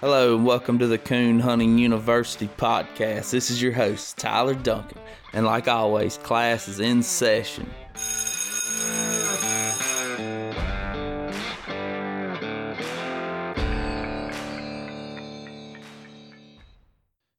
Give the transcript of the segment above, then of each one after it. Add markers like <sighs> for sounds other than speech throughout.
Hello and welcome to the Coon Hunting University podcast. This is your host, Tyler Duncan, and like always, class is in session.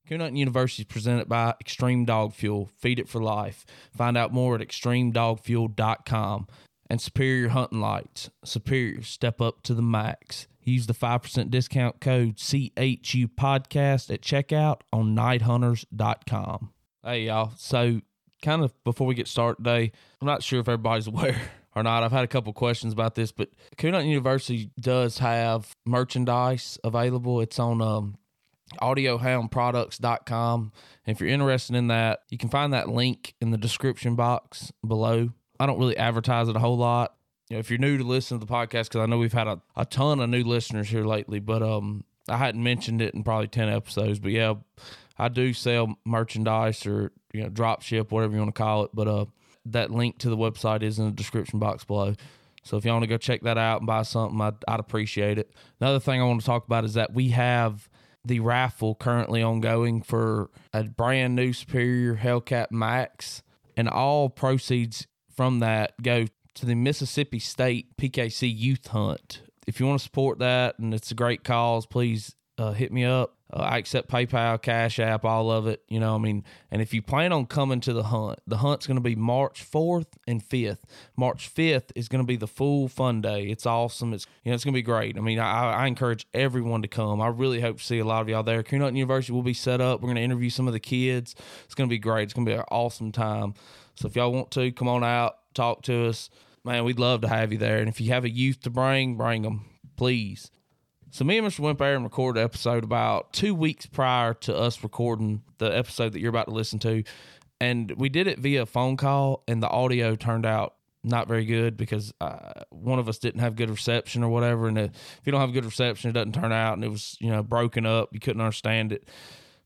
Coon Hunting University is presented by Extreme Dog Fuel. Feed it for life. Find out more at extremedogfuel.com. And Superior Hunting Lights. Superior, step up to the max. Use the 5% discount code CHU podcast at checkout on nighthunters.com. Hey, y'all. So, kind of before we get started today, I'm not sure if everybody's <laughs> aware or not. I've had a couple questions about this, but Coon University does have merchandise available. It's on um, audiohoundproducts.com. And if you're interested in that, you can find that link in the description box below. I don't really advertise it a whole lot. You know, if you're new to listen to the podcast, because I know we've had a, a ton of new listeners here lately, but um, I hadn't mentioned it in probably 10 episodes. But yeah, I do sell merchandise or, you know, drop ship, whatever you want to call it. But uh, that link to the website is in the description box below. So if you want to go check that out and buy something, I'd, I'd appreciate it. Another thing I want to talk about is that we have the raffle currently ongoing for a brand new Superior Hellcat Max, and all proceeds from that go to the Mississippi State PKC Youth Hunt. If you want to support that and it's a great cause, please uh, hit me up. Uh, I accept PayPal, Cash App, all of it. You know, I mean, and if you plan on coming to the hunt, the hunt's going to be March 4th and 5th. March 5th is going to be the full fun day. It's awesome. It's you know, it's going to be great. I mean, I, I encourage everyone to come. I really hope to see a lot of y'all there. Hunting University will be set up. We're going to interview some of the kids. It's going to be great. It's going to be an awesome time. So if y'all want to come on out, talk to us, man, we'd love to have you there. And if you have a youth to bring, bring them, please. So me and Mr. Wimp Aaron recorded an episode about two weeks prior to us recording the episode that you're about to listen to. And we did it via phone call, and the audio turned out not very good because uh, one of us didn't have good reception or whatever. And if you don't have good reception, it doesn't turn out, and it was you know broken up. You couldn't understand it.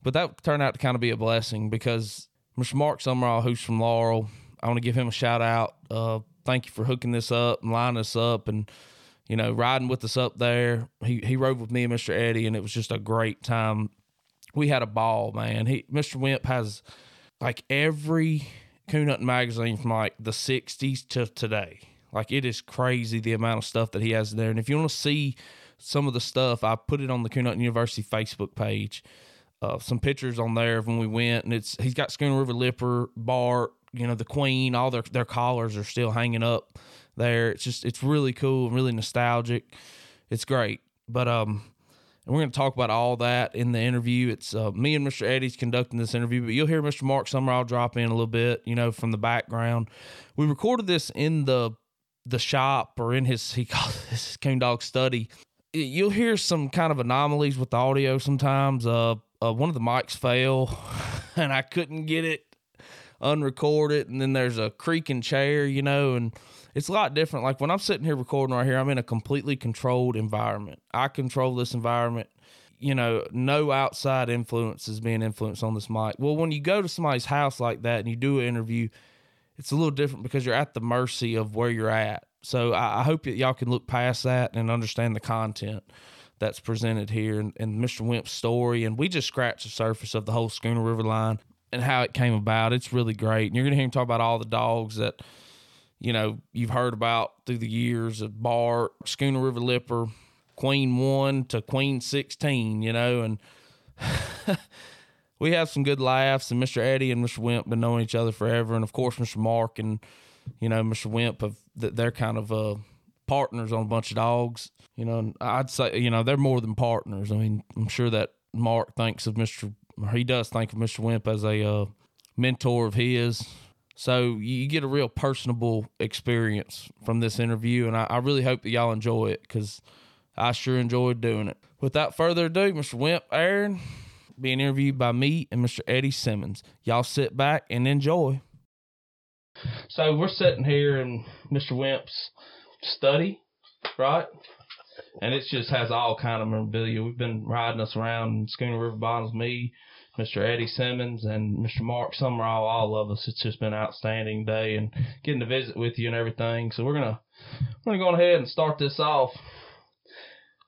But that turned out to kind of be a blessing because Mr. Mark Summerall, who's from Laurel, I want to give him a shout out. Uh, thank you for hooking this up and lining us up and you know, riding with us up there. He he rode with me and Mr. Eddie, and it was just a great time. We had a ball, man. He Mr. Wimp has like every coon hunting magazine from like the '60s to today. Like it is crazy the amount of stuff that he has there. And if you want to see some of the stuff, I put it on the Coon Hunting University Facebook page. Uh, some pictures on there of when we went, and it's he's got Skuna River Lipper, Bart, you know, the Queen, all their their collars are still hanging up there. It's just it's really cool and really nostalgic. It's great. But um and we're going to talk about all that in the interview. It's uh, me and Mr. Eddie's conducting this interview, but you'll hear Mr. Mark Summerall drop in a little bit, you know, from the background. We recorded this in the the shop or in his he <laughs> calls his coon dog study. You'll hear some kind of anomalies with the audio sometimes. Uh, uh one of the mics fail, <laughs> and I couldn't get it unrecorded, and then there's a creaking chair, you know, and it's a lot different. Like when I'm sitting here recording right here, I'm in a completely controlled environment. I control this environment. You know, no outside influence is being influenced on this mic. Well, when you go to somebody's house like that and you do an interview, it's a little different because you're at the mercy of where you're at. So I, I hope that y'all can look past that and understand the content that's presented here and, and Mr. Wimp's story. And we just scratched the surface of the whole Skuna River line and how it came about. It's really great. And you're going to hear him talk about all the dogs that you know, you've heard about through the years of Bart, Skuna River Lipper, Queen 1 to Queen 16, you know, and <laughs> we have some good laughs. And Mr. Eddie and Mr. Wimp been knowing each other forever. And of course, Mr. Mark and, you know, Mr. Wimp, have, they're kind of uh, partners on a bunch of dogs. You know, I'd say, you know, they're more than partners. I mean, I'm sure that Mark thinks of Mr. He does think of Mr. Wimp as a uh, mentor of his so you get a real personable experience from this interview, and I, I really hope that y'all enjoy it because I sure enjoyed doing it. Without further ado, Mr. Wimp Aaron being interviewed by me and Mr. Eddie Simmons. Y'all sit back and enjoy. So we're sitting here in Mr. Wimp's study, right? and it just has all kind of memorabilia. We've been riding us around Skuna River Bottoms, me, Mr. Eddie Simmons, and Mr. Mark Summerall, all of us. It's just been an outstanding day and getting to visit with you and everything. So we're gonna we're gonna go ahead and start this off.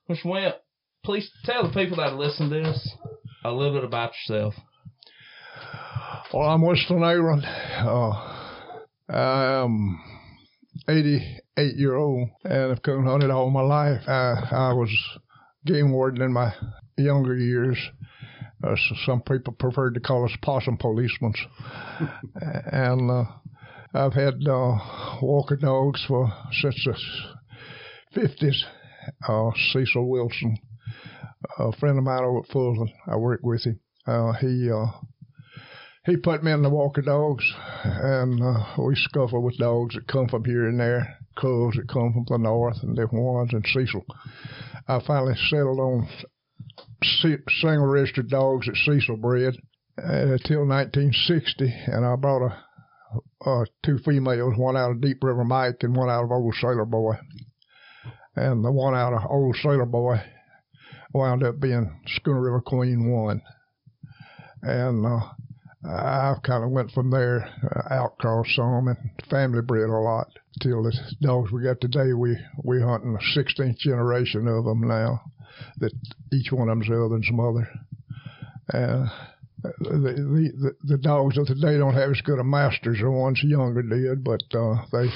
Mr. Wimp, please tell the people that listen to this a little bit about yourself. Well, I'm Winston Aaron. Uh, I am 80, eight year old, and I've coon hunted all my life. I, I was game warden in my younger years. Uh, some people preferred to call us possum policemen. <laughs> and uh, I've had uh, walking dogs for since the 50s. Uh, Cecil Wilson, a friend of mine over at Fulton, I work with him. Uh, he uh, he put me in the walking dogs, and uh, we scuffle with dogs that come from here and there cubs that come from the north, and different ones. And Cecil, I finally settled on single registered dogs that Cecil bred until 1960, and I brought a, uh, two females, one out of Deep River Mike and one out of Old Sailor Boy. And the one out of Old Sailor Boy wound up being Skuna River Queen one. And uh, I kind of went from there, uh, outcross some, and family bred a lot. Till the dogs we got today, we we hunting the 16th generation of them now. That each one of them's other than some other. Uh, the, the, the dogs of today don't have as good a masters as the ones younger did, but uh, they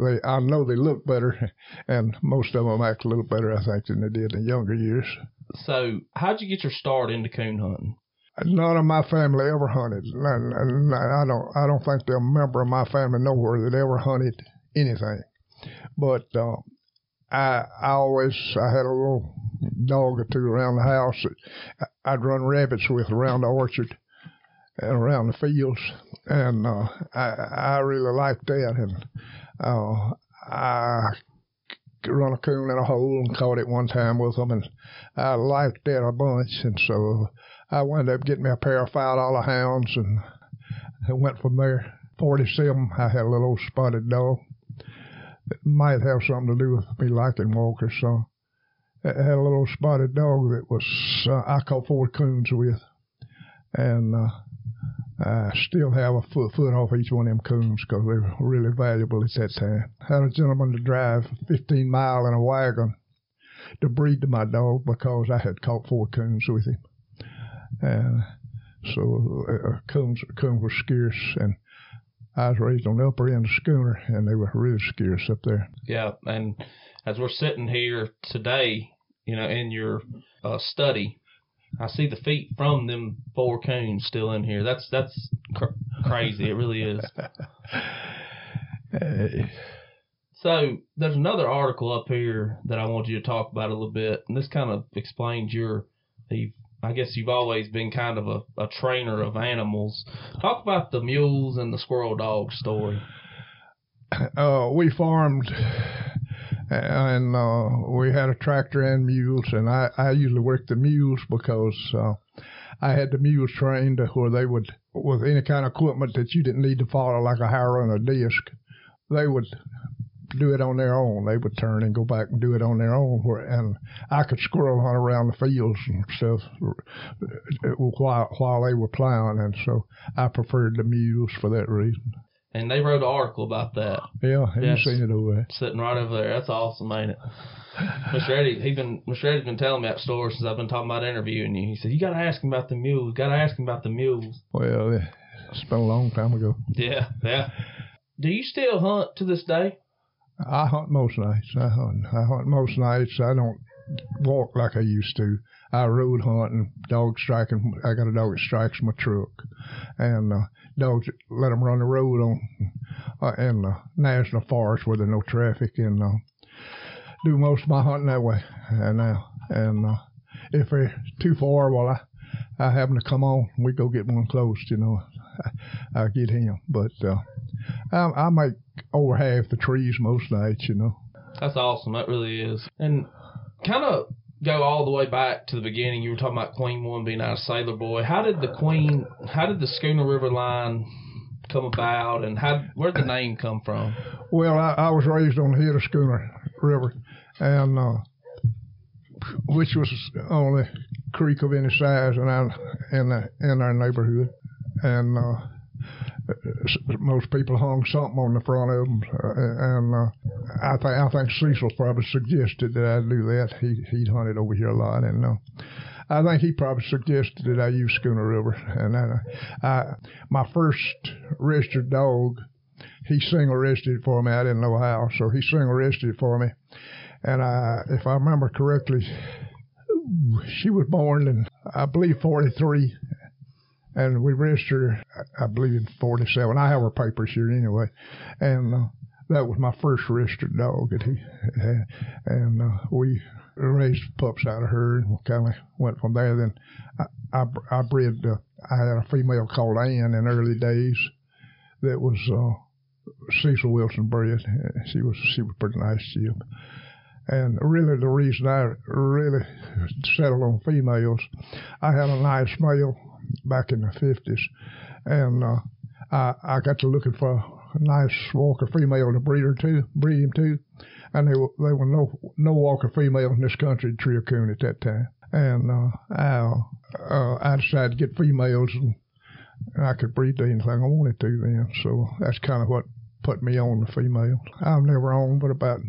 they I know they look better, <laughs> and most of them act a little better, I think, than they did in younger years. So, how'd you get your start into coon hunting? None of my family ever hunted. I don't. I don't think there's a member of my family nowhere that ever hunted anything. But uh, I, I always, I had a little dog or two around the house that I'd run rabbits with around the orchard and around the fields, and uh, I, I really liked that. And uh, I run a coon in a hole and caught it one time with them, and I liked that a bunch. And so I wound up getting me a pair of five dollar hounds, and it went from there. Forty seven, I had a little spotted dog it might have something to do with me liking Walker. So I had a little spotted dog that was uh, I caught four coons with, and uh, I still have a foot foot off each one of them coons because they were really valuable at that time. Had a gentleman to drive 15 mile in a wagon to breed to my dog because I had caught four coons with him, and so uh, coons coons were scarce and I was raised on the upper end of Skuna, and they were really scarce up there. Yeah, and as we're sitting here today, you know, in your uh, study, I see the feet from them four coons still in here. That's that's cr- crazy. It really is. <laughs> so there's another article up here that I want you to talk about a little bit, and this kind of explains your the I guess you've always been kind of a, a trainer of animals. Talk about the mules and the squirrel dog story. <sighs> Uh, we farmed and uh, we had a tractor and mules, and I, I usually worked the mules because uh, I had the mules trained where they would, with any kind of equipment that you didn't need to follow, like a harrow and a disc, they would do it on their own. They would turn and go back and do it on their own. And I could squirrel hunt around the fields and stuff uh, uh, while while they were plowing, and so I preferred the mules for that reason. And they wrote an article about that. Yeah, you seen it over there? Sitting right over there. That's awesome, ain't it? Mr. Eddie, he been Mr. Eddie's been telling me that story since I've been talking about interviewing you. He said you got to ask him about the mules. Got to ask him about the mules. Well, it's been a long time ago. Yeah, yeah. Do you still hunt to this day? I hunt most nights. I hunt. I hunt most nights. I don't walk like I used to. I road hunt and dog striking. I got a dog that strikes my truck, and uh, dogs let them run the road on uh, in the national forest where there's no traffic, and uh, do most of my hunting that way. And now, and uh, if they're too far, well, I I happen to come on, we go get one close. You know, I, <laughs> I get him, but uh, I, I make over half the trees most nights, you know. That's awesome. That really is. And kind of go all the way back to the beginning. You were talking about Queen One being out of Sailor Boy. How did the Queen? How did the Skuna River line come about, and how where did the name come from? Well, I, I was raised on the head of Skuna River, and uh, which was on a creek of any size in our in, the, in our neighborhood, and uh, most people hung something on the front of them, uh, and uh, I think I think Cecil probably suggested that I do that. He he'd hunted over here a lot, and uh, I think he probably suggested that I use Skuna River. And that, uh, I, my first registered dog, he single registered for me. I didn't know how, so he single registered for me. And I, if I remember correctly, she was born in I believe 43 and we registered, I believe, in 47. I have her papers here anyway. And uh, that was my first registered dog that he. And uh, we raised pups out of her and kind of went from there. Then I, I, I bred, uh, I had a female called Ann in early days that was uh, Cecil Wilson bred. She was, she was pretty nice, she. And really, the reason I really settled on females, I had a nice male back in the 50s. And uh, I, I got to looking for a nice Walker female to breed her to, breed him to. And there were, there were no no Walker females in this country Trio Coon at that time. And uh, I, uh, I decided to get females and I could breed anything I wanted to then. So that's kind of what put me on the female. I've never owned but about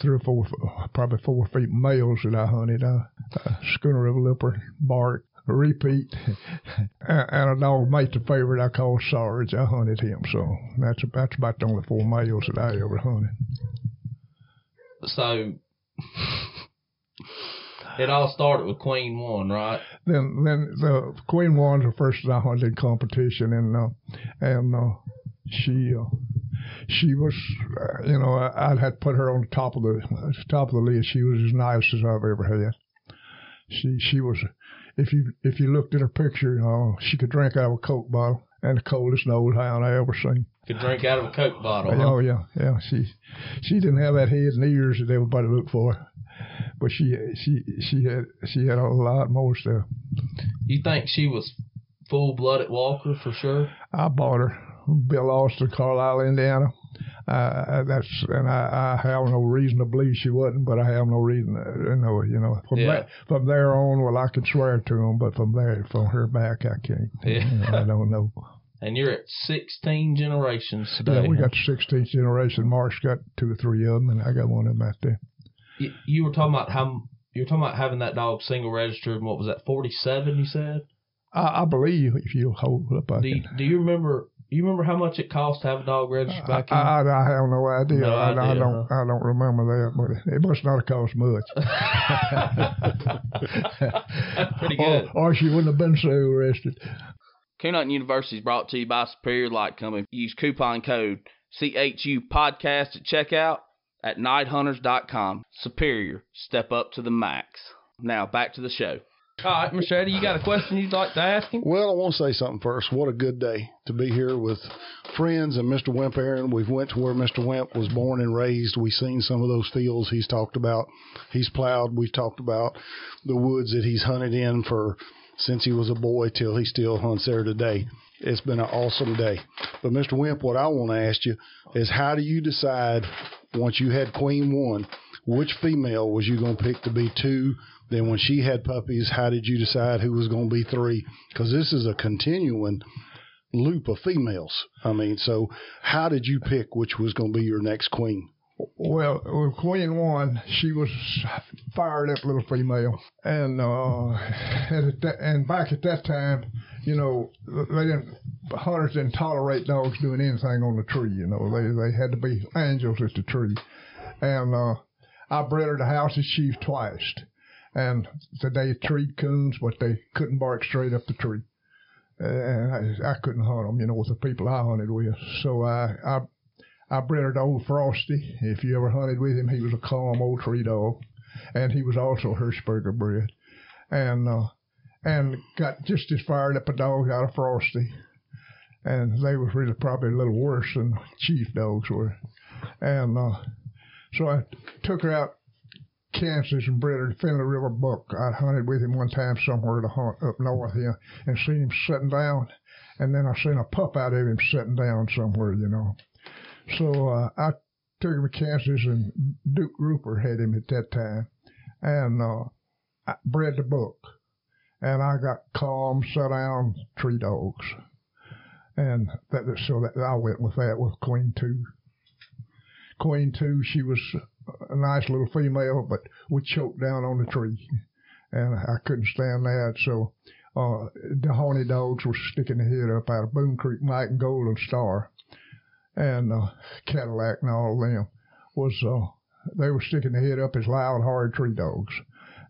three or four, probably four feet males that I hunted. Uh, uh, Skuna River Lipper, Bart, repeat. <laughs> and a dog mate the favorite I call Sarge. I hunted him, so that's that's about the only four males that I ever hunted. So it all started with Queen One, right? Then then the Queen One's the first I hunted competition, and uh, and uh, she. Uh, she was, uh, you know, I, I'd had to put her on the top of the top of the list. She was as nice as I've ever had. She she was if you if you looked at her picture, uh, she could drink out of a Coke bottle, and the coldest nose hound I ever seen. Could drink out of a Coke bottle. Huh? Oh yeah, yeah. She she didn't have that head and ears that everybody looked for, but she she she had she had a lot more stuff. You think she was full blooded Walker for sure? I bought her, Bill Austin, Carlisle, Indiana. Uh, that's and I, I have no reason to believe she wasn't, but I have no reason to you know. You know, from Yeah. that, from there on, well, I can swear to them, but from there, from her back, I can't. Yeah. You know, I don't know. <laughs> And you're at 16 generations today. Yeah, we got the 16th generation. Mark's got two or three of them, and I got one of them out there. You, you were talking about how you were talking about having that dog single registered. and What was that? 47? You said. I, I believe if you hold up, I Do you, do you remember? You remember how much it cost to have a dog registered back in? I, I, I have no idea. No I, I don't. I don't remember that, but it must not have cost much. That's <laughs> <laughs> pretty good. or she wouldn't have been so arrested. Coon University is brought to you by Superior Light Company. Use coupon code CHU Podcast at checkout at nighthunters.com. Superior, step up to the max. Now back to the show. All right, Machete, you got a question you'd like to ask him? Well, I want to say something first. What a good day to be here with friends and Mr. Wimp Aaron. We've went to where Mr. Wimp was born and raised. We've seen some of those fields he's talked about. He's plowed. We've talked about the woods that he's hunted in for since he was a boy till he still hunts there today. It's been an awesome day. But Mr. Wimp, what I want to ask you is how do you decide once you had Queen One, which female was you going to pick to be two? Then when she had puppies, how did you decide who was going to be three? Because this is a continuing loop of females. I mean, so how did you pick which was going to be your next queen? Well, with Queen One, she was fired up little female, and uh, and, at that, and back at that time, you know, they didn't hunters didn't tolerate dogs doing anything on the tree. You know, they they had to be angels at the tree, and uh, I bred her to House's Chief twice, and they treed coons, but they couldn't bark straight up the tree. And I, I couldn't hunt them, you know, with the people I hunted with. So I, I I bred old Frosty. If you ever hunted with him, he was a calm old tree dog, and he was also Hirschberger bred, and uh, and got just as fired up a dog out of Frosty, and they was really probably a little worse than Chief dogs were, and uh, so I took her out Kansas and bred her to Finley River Buck. I hunted with him one time somewhere to hunt up north here and seen him sitting down, and then I seen a pup out of him sitting down somewhere, you know. So uh, I took him to Kansas, and Duke Rupert had him at that time, and uh, I bred the buck. and I got calm, sit down tree dogs, and that so that I went with that with Queen Two. Queen Two, she was a nice little female, but would choke down on the tree, and I couldn't stand that. So uh, the horny dogs were sticking their head up out of Boone Creek Mike and Golden Star, and uh, Cadillac and all of them was uh, they were sticking their head up as loud, hard tree dogs,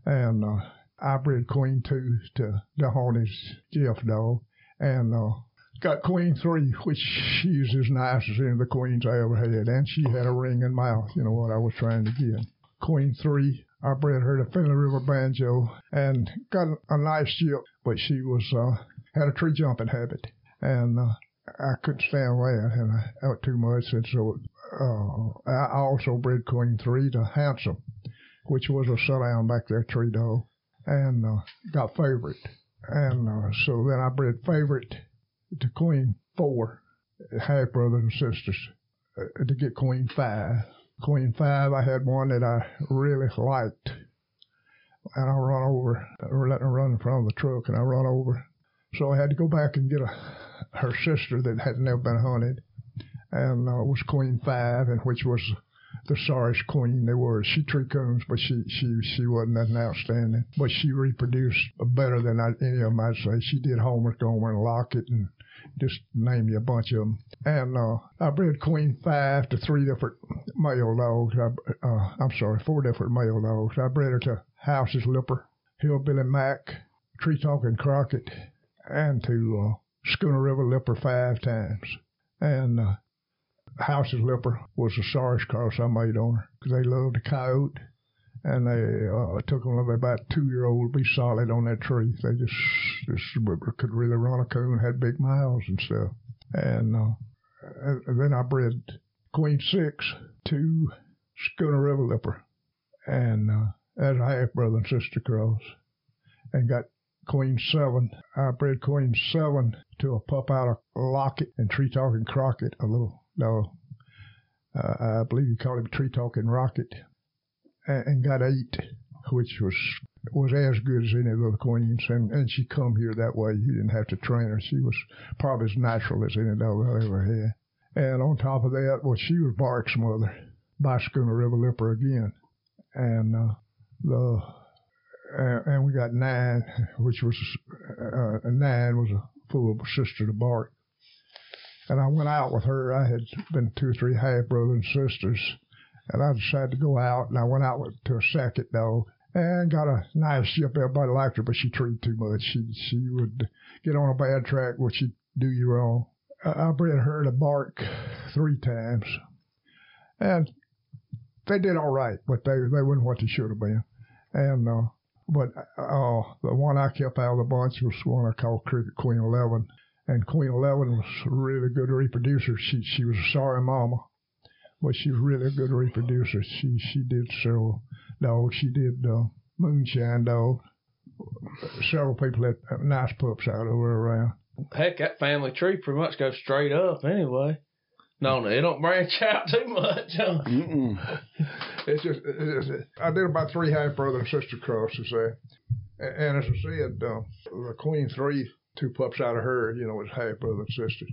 and uh, I bred Queen Two to the Dahoney's Jeff dog, and uh, got Queen Three, which she's as nice as any of the queens I ever had, and she had a ringing mouth, you know what I was trying to get. Queen Three, I bred her to Finley River Banjo, and got a nice jip, but she was uh, had a tree jumping habit, and uh, I couldn't stand that, and I out too much, and so uh, I also bred Queen Three to Handsome, which was a sit-down back there tree dog, and uh, got Favorite, and uh, so then I bred Favorite to Queen Four, half brothers and sisters, uh, to get Queen Five. Queen Five, I had one that I really liked, and I run over, letting her run in front of the truck, and I run over, so I had to go back and get a her sister that had never been hunted, and uh, was Queen Five, and which was the sorriest queen there was. She tree coons, but she she she wasn't nothing outstanding. But she reproduced better than I, any of them. I'd say she did Homer, Gomer, and Lockett, and just name you a bunch of them. And uh, I bred Queen Five to three different male dogs. I, uh, I'm sorry, four different male dogs. I bred her to House's Lipper, Hillbilly Mac, Tree Talking Crockett, and to uh, Skuna River Lipper five times. And uh, House's Lipper was the sorriest cross I made on her because they loved the coyote. And they uh, took them about two year old to be solid on that tree. They just just could really run a coon, had big miles and stuff. And, uh, then I bred Queen Six to Skuna River Lipper, and uh, as a half brother and sister cross, and got Queen Seven. I bred Queen Seven to a pup out of Lockett and Tree Talking Crockett, a little no, uh, I believe you call him Tree Talking Rocket, and, and got eight, which was was as good as any of the queens, and and she come here that way. You didn't have to train her. She was probably as natural as any dog I ever had. And on top of that, well, she was Bark's mother by Skuna River Lipper again, and uh, the uh, and we got nine, which was uh, nine was a full sister to Bark. And I went out with her. I had been two or three half brothers and sisters, and I decided to go out. And I went out with, to a second dog and got a nice ship. Everybody liked her, but she treated too much. She she would get on a bad track, which she'd do you wrong. I bred her to bark three times, and they did all right, but they they weren't what they should have been. And uh, but uh, the one I kept out of the bunch was one I called Cricket Queen Eleven, and Queen Eleven was a really good reproducer. She she was a sorry mama, but she was really a good reproducer. She she did several dogs. She did uh, moonshine dog. Several people had nice pups out of her around. Heck, that family tree pretty much goes straight up anyway. No, no, it don't branch <laughs> out too much. Huh? <laughs> It's just, it's, I did about three half brother and sister crosses there. And as I said, uh, the Queen Three, two pups out of her, you know, was half brother and sister.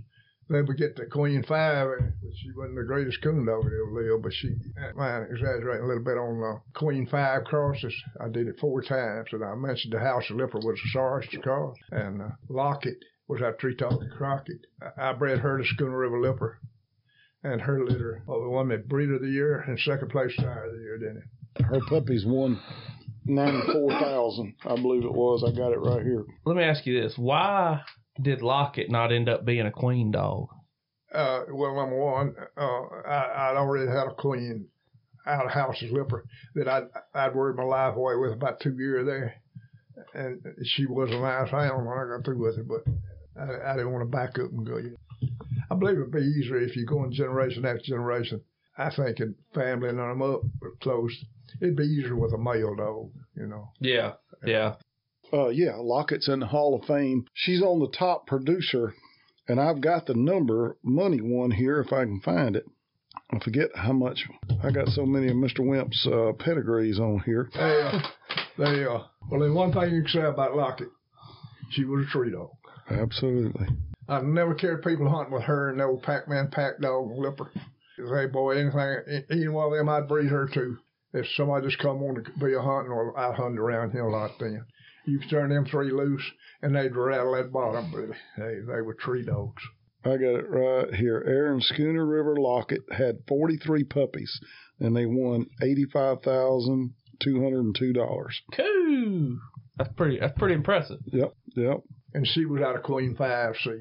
Then we get to Queen Five, which she wasn't the greatest coon dog that ever lived, but she, man, exaggerating a little bit on uh, Queen Five crosses. I did it four times, and I mentioned the House of Lipper was a sorriest cross, and uh, Lockett was our tree talking Crockett. I, I bred her to Skuna River Lipper and her litter oh, won me breeder of the year and second place sire of the year, didn't it? Her puppies won ninety four thousand, I believe it was. I got it right here. Let me ask you this: Why did Lockett not end up being a queen dog? Uh, well, number one, uh, I, I'd already had a queen out of House's Lipper that I'd, I'd worried my life away with about two years there. And she was a nice animal when I got through with her, but I, I didn't want to back up and go. I believe it'd be easier if you go in generation after generation. I think in family and them up close, it'd be easier with a male dog, you know. Yeah, yeah. Uh, yeah, Lockett's in the Hall of Fame. She's on the top producer, and I've got the number money one here if I can find it. I forget how much. I got so many of Mr. Wimp's uh, pedigrees on here. They, uh, they, uh, well, there's one thing you can say about Lockett. She was a tree dog. Absolutely. I never cared people hunting with her and old Pac-Man pack dog and Lipper. Hey, boy, anything, any one of them, I'd breed her too. If somebody just come on to be a hunting, or I'd hunt around here a lot then. You could turn them three loose, and they'd rattle that bottom, but hey, they were tree dogs. I got it right here. Aaron Skuna River Lockett had 43 puppies, and they won $85,202. Cool. That's pretty. That's pretty impressive. Yep, yep. And she was out of Queen Five C.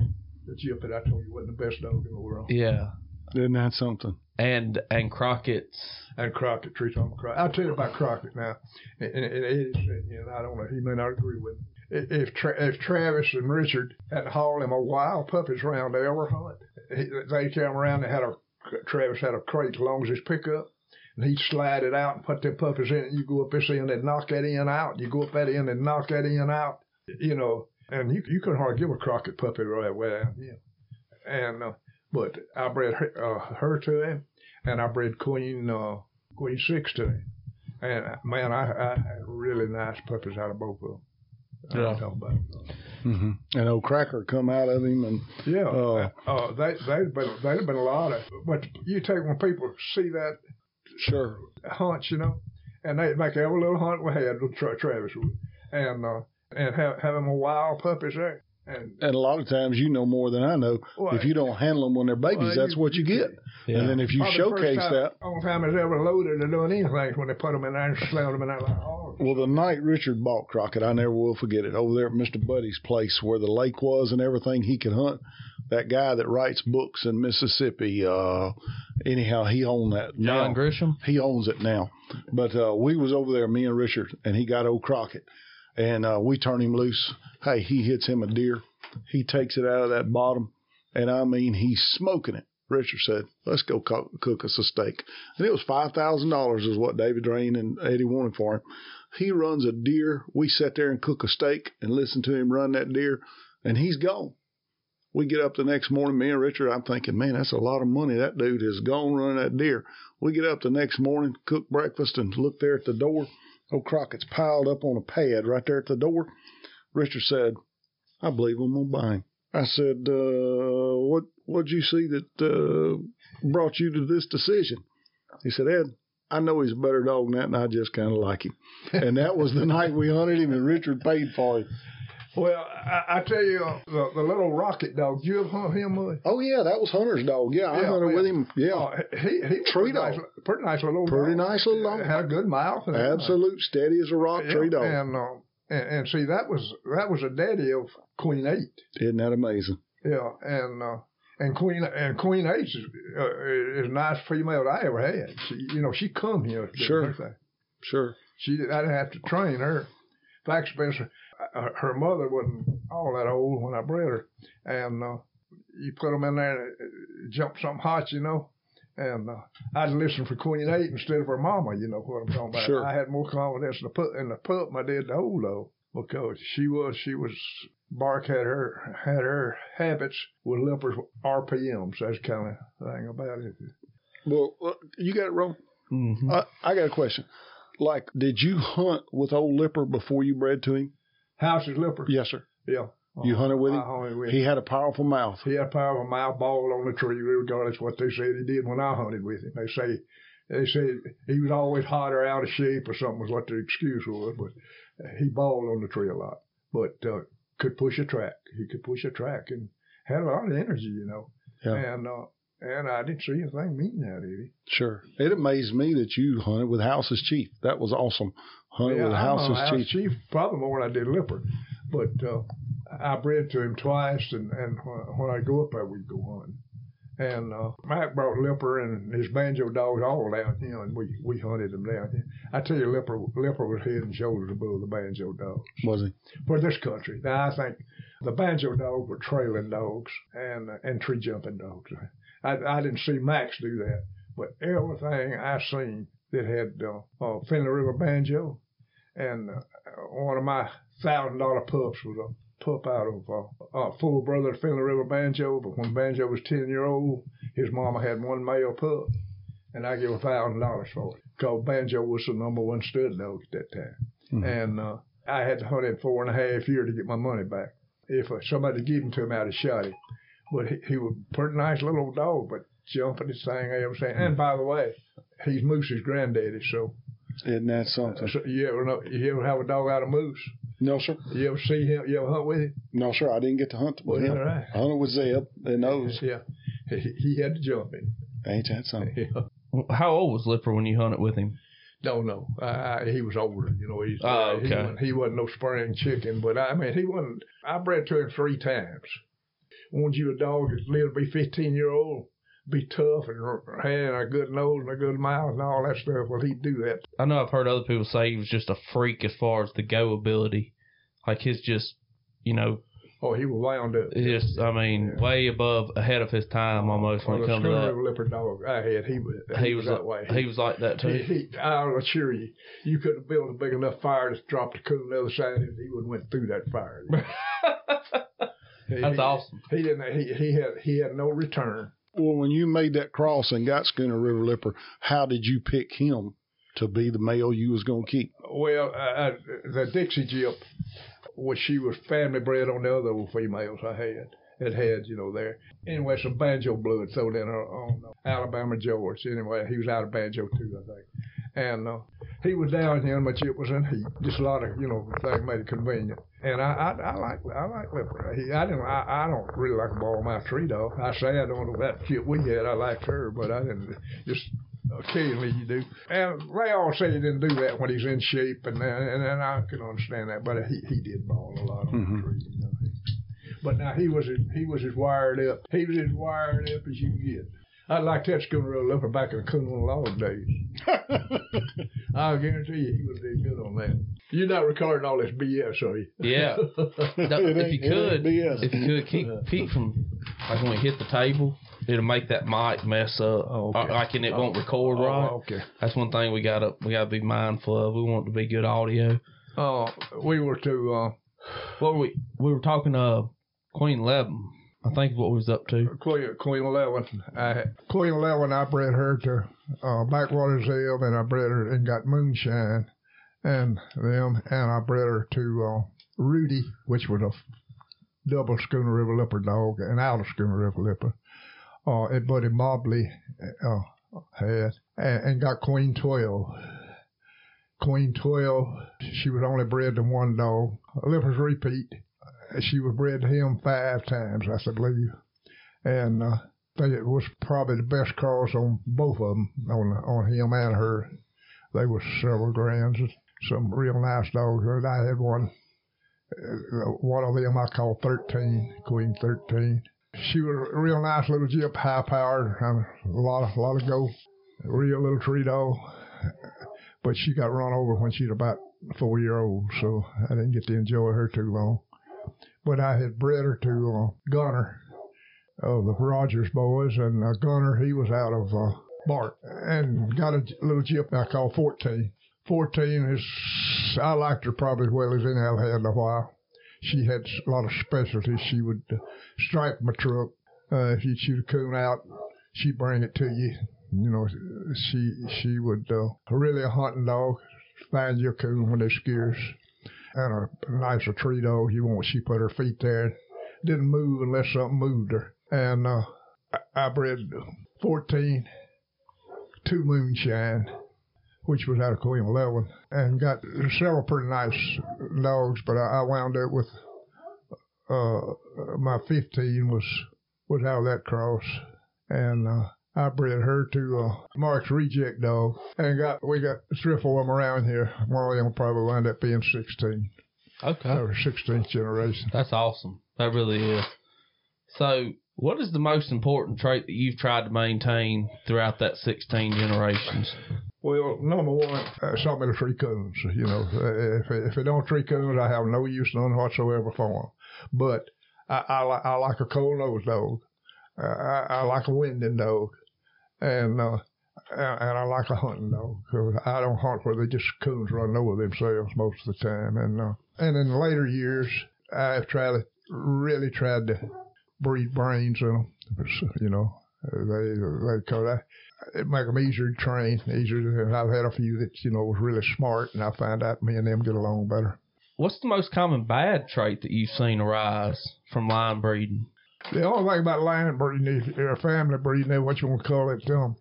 The Chip that I told you wasn't the best dog in the world. Yeah. Isn't that something? And and Crockett's. And Crockett, Tree Tom Crockett. I'll tell you about Crockett now. And, and, and it is, you know, I don't know, he may not agree with me. If Tra- if Travis and Richard had to haul him a wild puppies round to ever hunt, he, they came around and had a Travis had a crate as long as his pickup, and he'd slide it out and put them puppies in it. You go up this end and knock that end out. You go up that end and knock that end out. You know, and you you couldn't hardly give a Crockett puppy right away. Yeah. And uh, but I bred her, uh, her to him, and I bred Queen uh, Queen Six to him. And uh, man, I, I had really nice puppies out of both of them. Yeah. talk about it. hmm And old Cracker come out of him, and Yeah, Uh, uh, they they've been they'd have been a lot of. But you take when people see that sure, hunch, you know, and they make every little hunt we had, Tra- Travis and uh, and have have them a wild puppies there, and and a lot of times you know more than I know. Well, if you don't handle them when they're babies, well, that's what you get. Yeah. And then if you Probably the first showcase time, that, Only time it's ever loaded or doing anything is when they put them in there and slammed them in there like oh. Well, the night Richard bought Crockett, I never will forget it. Over there at Mr. Buddy's place where the lake was and everything he could hunt. That guy that writes books in Mississippi, uh, anyhow, he owned that. John now. Grisham. He owns it now. But uh, we was over there, me and Richard, and he got old Crockett, and uh, we turn him loose. Hey, he hits him a deer. He takes it out of that bottom, and I mean, he's smoking it. Richard said, "Let's go co- cook us a steak," and it was five thousand dollars, is what David Drain and Eddie wanted for him. He runs a deer. We sat there and cook a steak and listen to him run that deer, and he's gone. We get up the next morning, me and Richard, I'm thinking, man, that's a lot of money. That dude has gone running that deer. We get up the next morning, cook breakfast, and look there at the door. Old Crockett's piled up on a pad right there at the door. Richard said, I believe I'm going to buy him. I said, uh, what, what'd you see that uh, brought you to this decision? He said, Ed, I know he's a better dog than that, and I just kind of like him. And that was the night we hunted him, and Richard paid for him. Well, I, I tell you, uh, the, the little rocket dog, you ever hunt him? Mud? Oh, yeah, that was Hunter's dog. Yeah, I Yeah, hunted yeah. with him. Yeah. Oh, he he Tree pretty nice, dog. pretty nice little Pretty dog. nice little dog. Had a good mouth. Absolute steady as a rock Yeah, tree dog. And, uh, and and see that was that was a daddy of Queen Eight. Isn't that amazing? Yeah, and uh, and Queen and Queen Eight is uh, is nice female I ever had. She you know she come here. Sure. Sure. She I didn't have to train her. In fact, Spencer, uh, her mother wasn't all that old when I bred her, and uh, you put them in there, and it jumped something hot, you know. And uh, I'd listen for Queen Eight instead of her mama. You know what I'm talking about? Sure. I had more confidence in the pup in the pup than I did the old dog because she was she was Bark had her had her habits with Lippers RPMs. That's kind of thing about it. Well, uh, you got it wrong. Mm-hmm. Uh, I got a question. Like, did you hunt with old Lipper before you bred to him? House is Lipper. Yes, sir. Yeah. You hunted with him? I hunted with him. He had a powerful mouth. He had a powerful mouth ball on the tree, regardless what they said he did when I hunted with him. They say they said he was always hot or out of shape or something was what the excuse was, but he balled on the tree a lot. But uh, could push a track. He could push a track and had a lot of energy, you know. Yeah. And uh, and I didn't see anything mean that, he? Sure. It amazed me that you hunted with House's Chief. That was awesome. Hunted with I House's hung House Chief. Chief probably more when I did Lipper, but uh, I bred to him twice, and and when, I go up there, we go hunting. And uh, Mac brought Lipper and his banjo dogs all down here, and we, we hunted them down here. I tell you, Lipper Lipper was head and shoulders above the banjo dogs Was he? for this country. Now I think the banjo dogs were trailing dogs and and tree jumping dogs. I I didn't see Max do that, but everything I seen that had uh, uh, Finley River banjo, and uh, one of my thousand dollar pups was a pup out of uh, uh, full brother of Finley River banjo. But when banjo was ten year old, his mama had one male pup, and I gave a thousand dollars for it. Cause banjo was the number one stud dog at that time Mhm. and uh, I had to hunt it four and a half years to get my money back. if uh, somebody gave him to him, I'd have shot him. But he, he was a pretty nice little old dog, but jumping his thing, everything. And by the way, he's Moose's granddaddy, so, Isn't that something? so you ever know, you ever have a dog out of Moose? No, sir. You ever see him? You ever hunt with him? No, sir. I didn't get to hunt with Well, him. all right. I hunted with Zeb and those. Yeah, <laughs> he, he had to jump in. Ain't that something? <laughs> Yeah. How old was Lipper when you hunted with him? Don't know. I, I, he was older, you know. He's, Oh, uh, he, okay. wasn't, he wasn't no spring chicken, but I mean, he wasn't. I bred to him three times. I wanted you a dog that lived to be 15 year old, be tough and had a good nose and a good mouth and all that stuff. Well, he'd do that. I know I've heard other people say he was just a freak as far as the go ability. Like his just, you know, Oh, he was wound up. just I mean, Yeah. way above ahead of his time almost when Well, it comes to that. Leopard dog I had, he was He was that way. He was like that too. he, I'll assure you, you couldn't have built a big enough fire to drop the coon on the other side. He would have went through that fire. <laughs> That's he- awesome. He didn't. He, he had he had no return. Well, when you made that cross and got Skuna River Lipper, how did you pick him to be the male you was going to keep? Well, uh, uh, the Dixie Jip, which she was family bred on the other females I had. It had, you know, there. Anyway, some banjo blood thrown in her on uh, Alabama George. Anyway, he was out of banjo too, I think. And uh, he was down here, my Jip was in heat. Just a lot of, you know, things made it convenient. And I, I, I like, I like Lipper. He, I didn't, I, I don't really like ball mouth tree dog. I say I don't know that Jip we had. I liked her, but I didn't. Just occasionally you do. And they all say he didn't do that when he's in shape, and and, and I can understand that. But he he did ball a lot on Mhm. the tree. You know. But now he was as, he was as wired up. He was as wired up as you can get. I like that schooner roll up back in the Coon Log days. <laughs> I'll guarantee you he would have been good on that. You're not recording all this BS, are you? Yeah. <laughs> No, if you ain't- it ain't could, BS. if you could keep Pete from like when we hit the table, it'll make that mic mess up. Oh, okay. Like and it won't record Oh, right. okay. That's one thing we gotta we gotta be mindful of. We want it to be good audio. Uh, we were to uh, What were we we were talking uh Queen Eleven. I think what we was up to. Queen, Queen Eleven. I, Queen Eleven, I bred her to uh, Backwater Zeb, and I bred her and got Moonshine, and them, and I bred her to uh, Rudy, which was a double Skuna River Lipper dog, and out of Skuna River Lipper. Uh, and Buddy Mobley uh, had, and, and got Queen Twelve. Queen Twelve, she was only bred to one dog. Lipper's repeat. She was bred to him five times, I believe and uh, think it was probably the best cross on both of them, on on him and her. They were several grands, some real nice dogs. And I had one, uh, one of them I called Thirteen, Queen Thirteen. She was a real nice little jip, high powered, a lot of lot of go, real little tree dog. But she got run over when she was about four year old, so I didn't get to enjoy her too long. But I had bred her to uh, Gunner of the Rogers boys, and uh, Gunner, he was out of uh, Bart, and got a little jip I call 14. 14 is, I liked her probably as well as any I've had in a while. She had a lot of specialties. She would uh, stripe my truck. Uh, if you'd shoot a coon out, she'd bring it to you. You know, she she would uh, really a hunting dog. Find your coon when they're scarce. And a nicer tree dog. You want she put her feet there. Didn't move unless something moved her and uh, I- I bred 14, two moonshine, which was out of Queen 11, and got several pretty nice dogs, but I, I wound up with uh, my 15 was was out of that cross, and uh, I bred her to uh, Mark's reject dog, and got we got three or four of them around here. One of them probably wound up being 16, Okay. or 16th generation. That's awesome. That really is. So, what is the most important trait that you've tried to maintain throughout that 16 generations? Well, number one, uh, something to tree coons. You know, uh, if if it don't tree coons, I have no use none whatsoever for them. But I I, I like a cold nose dog. Uh, I, I like a winding dog, and uh, and I like a hunting dog. 'Cause I don't hunt where they just coons run over themselves most of the time. And uh, and in later years, I've tried really tried to breed brains in them. You know, they they cause I it make them easier to train, easier. To, I've had a few that you know was really smart, and I find out me and them get along better. what's the most common bad trait that you've seen arise from line breeding? The only thing about line breeding, if you're a family breeding, what you want to call it, um,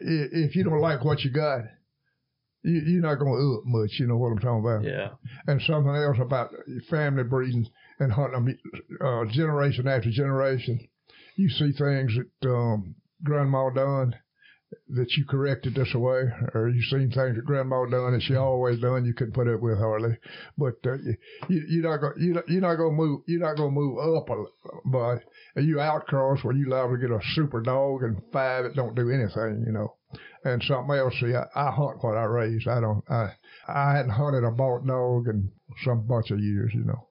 if you don't like what you got, you, you're not going to up much. You know what I'm talking about? Yeah. And something else about family breeding and hunting them uh, generation after generation. You see things that um, grandma done that you corrected this away, or you seen things that grandma done that she always done you couldn't put up with hardly. But uh, you, you're not you you're not to move you're not to move up, but you outcross where you liable to get a super dog and five that don't do anything, you know. And something else. See, I, I hunt what I raise. I don't. I I hadn't hunted a bought dog in some bunch of years, you know.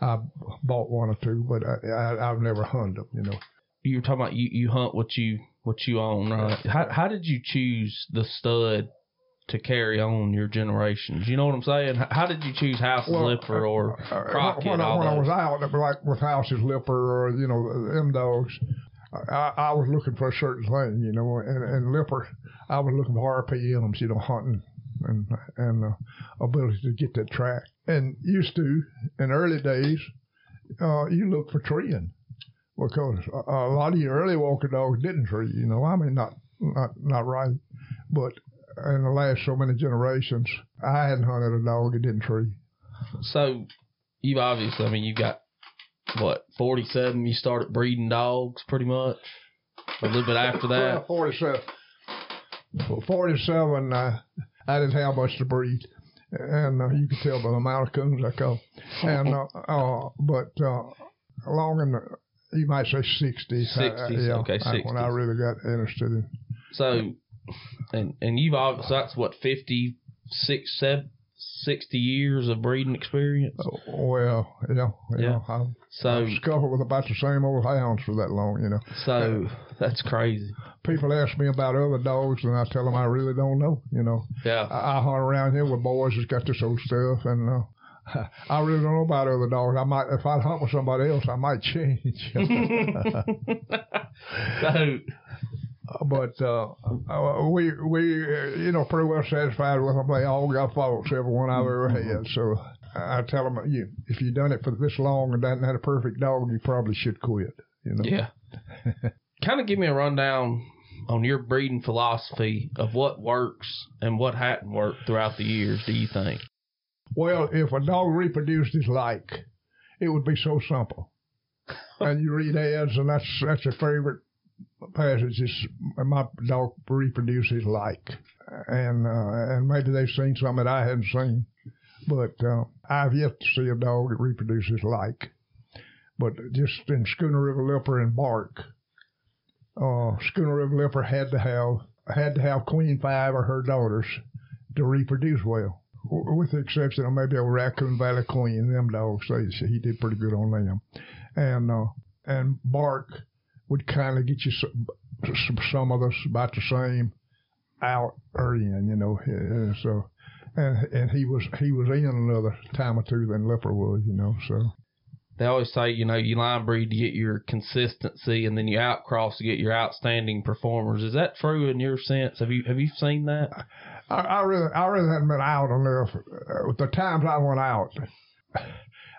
I bought one or two, but I, I I've never hunted them, you know. You were talking about you you hunt what you what you own, right? How how did you choose the stud to carry on your generations? You know what I'm saying? How did you choose House well, Lipper or uh, uh Crockett? When, I, when I was out, like with House's Lipper or you know them dogs, I, I was looking for a certain thing, you know, and, and Lipper, I was looking for RPMs, you know, hunting and and uh, ability to get that track. And used to in early days, uh, you look for treeing because a, a lot of your early walker dogs didn't tree. You know, I mean, not not not right, but in the last so many generations, I hadn't hunted a dog that didn't tree. So you've obviously, I mean, you've got what forty seven. You started breeding dogs pretty much. A little bit after that. Well, forty seven. Well, forty seven. Uh, I didn't have much to breed, and uh, you can tell by the amount of coons I caught. And uh, uh, but uh, along in the you might say 60s. 60s, yeah, okay, 60s. When I really got interested in. So, and and you've obviously that's what 50, six, seven, 60 years of breeding experience. Oh, well, yeah, yeah. I've, so I've scuffled with about the same old hounds for that long, you know. So that's crazy. People ask me about other dogs, and I tell them I really don't know. You know. Yeah. I, I hunt around here with boys that's got this old stuff, and uh, I really don't know about other dogs. I might, if I hunt with somebody else, I might change. <laughs> <laughs> so, but uh, uh, we we uh, you know pretty well satisfied with them. They all got faults, every one I've ever had. So I tell them, you if you've done it for this long and haven't had a perfect dog, you probably should quit. You know. Yeah. <laughs> kind of give me a rundown on your breeding philosophy of what works and what hadn't worked throughout the years. Do you think? Well, if a dog reproduced his like, it would be so simple. <laughs> and you read ads, and that's that's a favorite passage. Is my dog reproduces like, and uh, and maybe they've seen something that I hadn't seen, but uh, I've yet to see a dog that reproduces like. But just in Skuna River Lipper and Bark, uh, Skuna River Lipper had to have had to have Queen Five or her daughters to reproduce well with the exception of maybe a Raccoon Valley Queen, them dogs, they, he did pretty good on them. And uh, and Bark would kind of get you some, some of us about the same out or in, you know. So, and and he was he was in another time or two than Lipper was, you know. So they always say, you know, you line breed to get your consistency, and then you outcross to get your outstanding performers. Is that true in your sense? Have you have you seen that? I, I really, I really hadn't been out enough. Uh, the times I went out,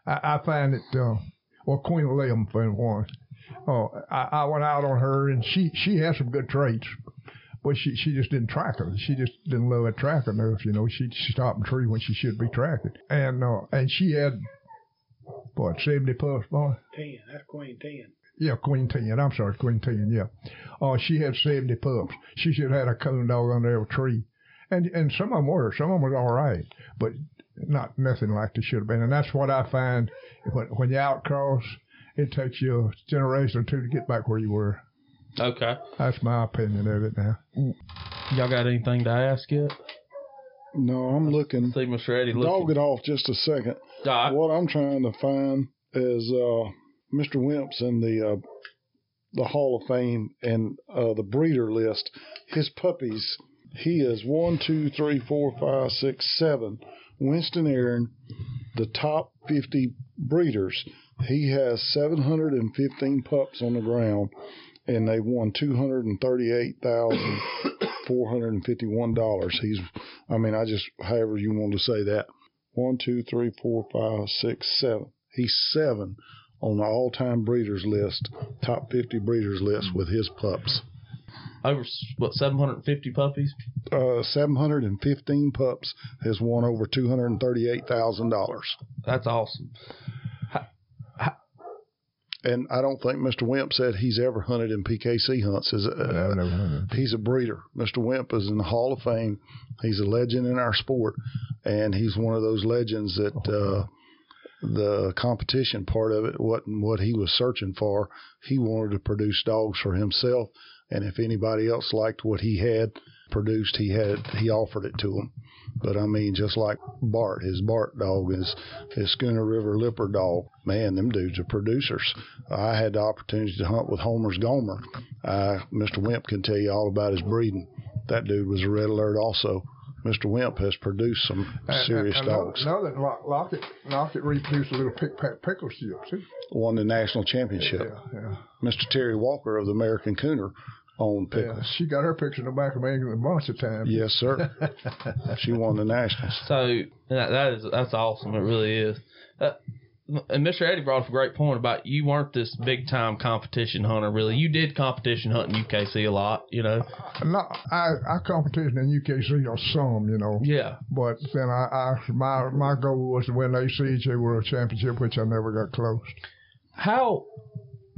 I, I find it. Uh, well, Queen William for one. Oh, I, I went out on her, and she she has some good traits, but she she just didn't track her. She just didn't love a track enough. You know, she she stopped and tree when she should be tracking, and uh, and she had what seventy puffs, boy. Ten. That's Queen ten. Yeah, Queen Ten. I'm sorry, Queen Ten. Yeah. Oh, uh, she had seventy pups. She should have had a coon dog under every tree and and some of them were, some of them was all right, but not nothing like they should have been. And that's what I find when when you outcross, it takes you a generation or two to get back where you were. Okay, that's my opinion of it now. Y'all got anything to ask yet? No, I'm looking. See, Mr. Eddie, dog it off just a second. Right. What I'm trying to find is uh, Mr. Wimps in the uh, the Hall of Fame and uh, the breeder list. His puppies he is one, two, three, four, five, six, seven. Winston Aaron, the top 50 breeders. He has 715 pups on the ground, and they won $238,451. He's, I mean, I just, however you want to say that. one, two, three, four, five, six, seven. He's seven on the all-time breeders list, top 50 breeders list with his pups. Over what 750 puppies? Uh, 715 pups has won over $238,000. That's awesome. And I don't think Mr. Wimp said he's ever hunted in PKC hunts. Is I've never heard. He's a breeder. Mr. Wimp is in the Hall of Fame. He's a legend in our sport, and he's one of those legends that uh, the competition part of it wasn't what he was searching for. He wanted to produce dogs for himself, and if anybody else liked what he had produced, he had he offered it to them. But I mean, just like Bart, his Bart dog, his his Skuna River Lipper dog. Man, them dudes are producers. I had the opportunity to hunt with Homer's Gomer. Uh, Mr. Wimp can tell you all about his breeding. That dude was a red alert also. Mr. Wimp has produced some serious and, and dogs. Now that Lock- Lockett, Lockett reproduced a little pick pack pickle ship. See? Won the national championship. Yeah, yeah. Mr. Terry Walker of the American Cooner owned Yeah, she got her picture in the back of me a bunch of times. Yes, sir. <laughs> she won the nationals. So that, that is that's awesome. It really is. Uh, and Mr. Eddie brought up a great point about you weren't this big time competition hunter. Really, you did competition hunting UKC a lot. You know. No, I I competition in UKC or some, you know. Yeah. But then I, I my my goal was to win the ACHA World Championship, which I never got close. How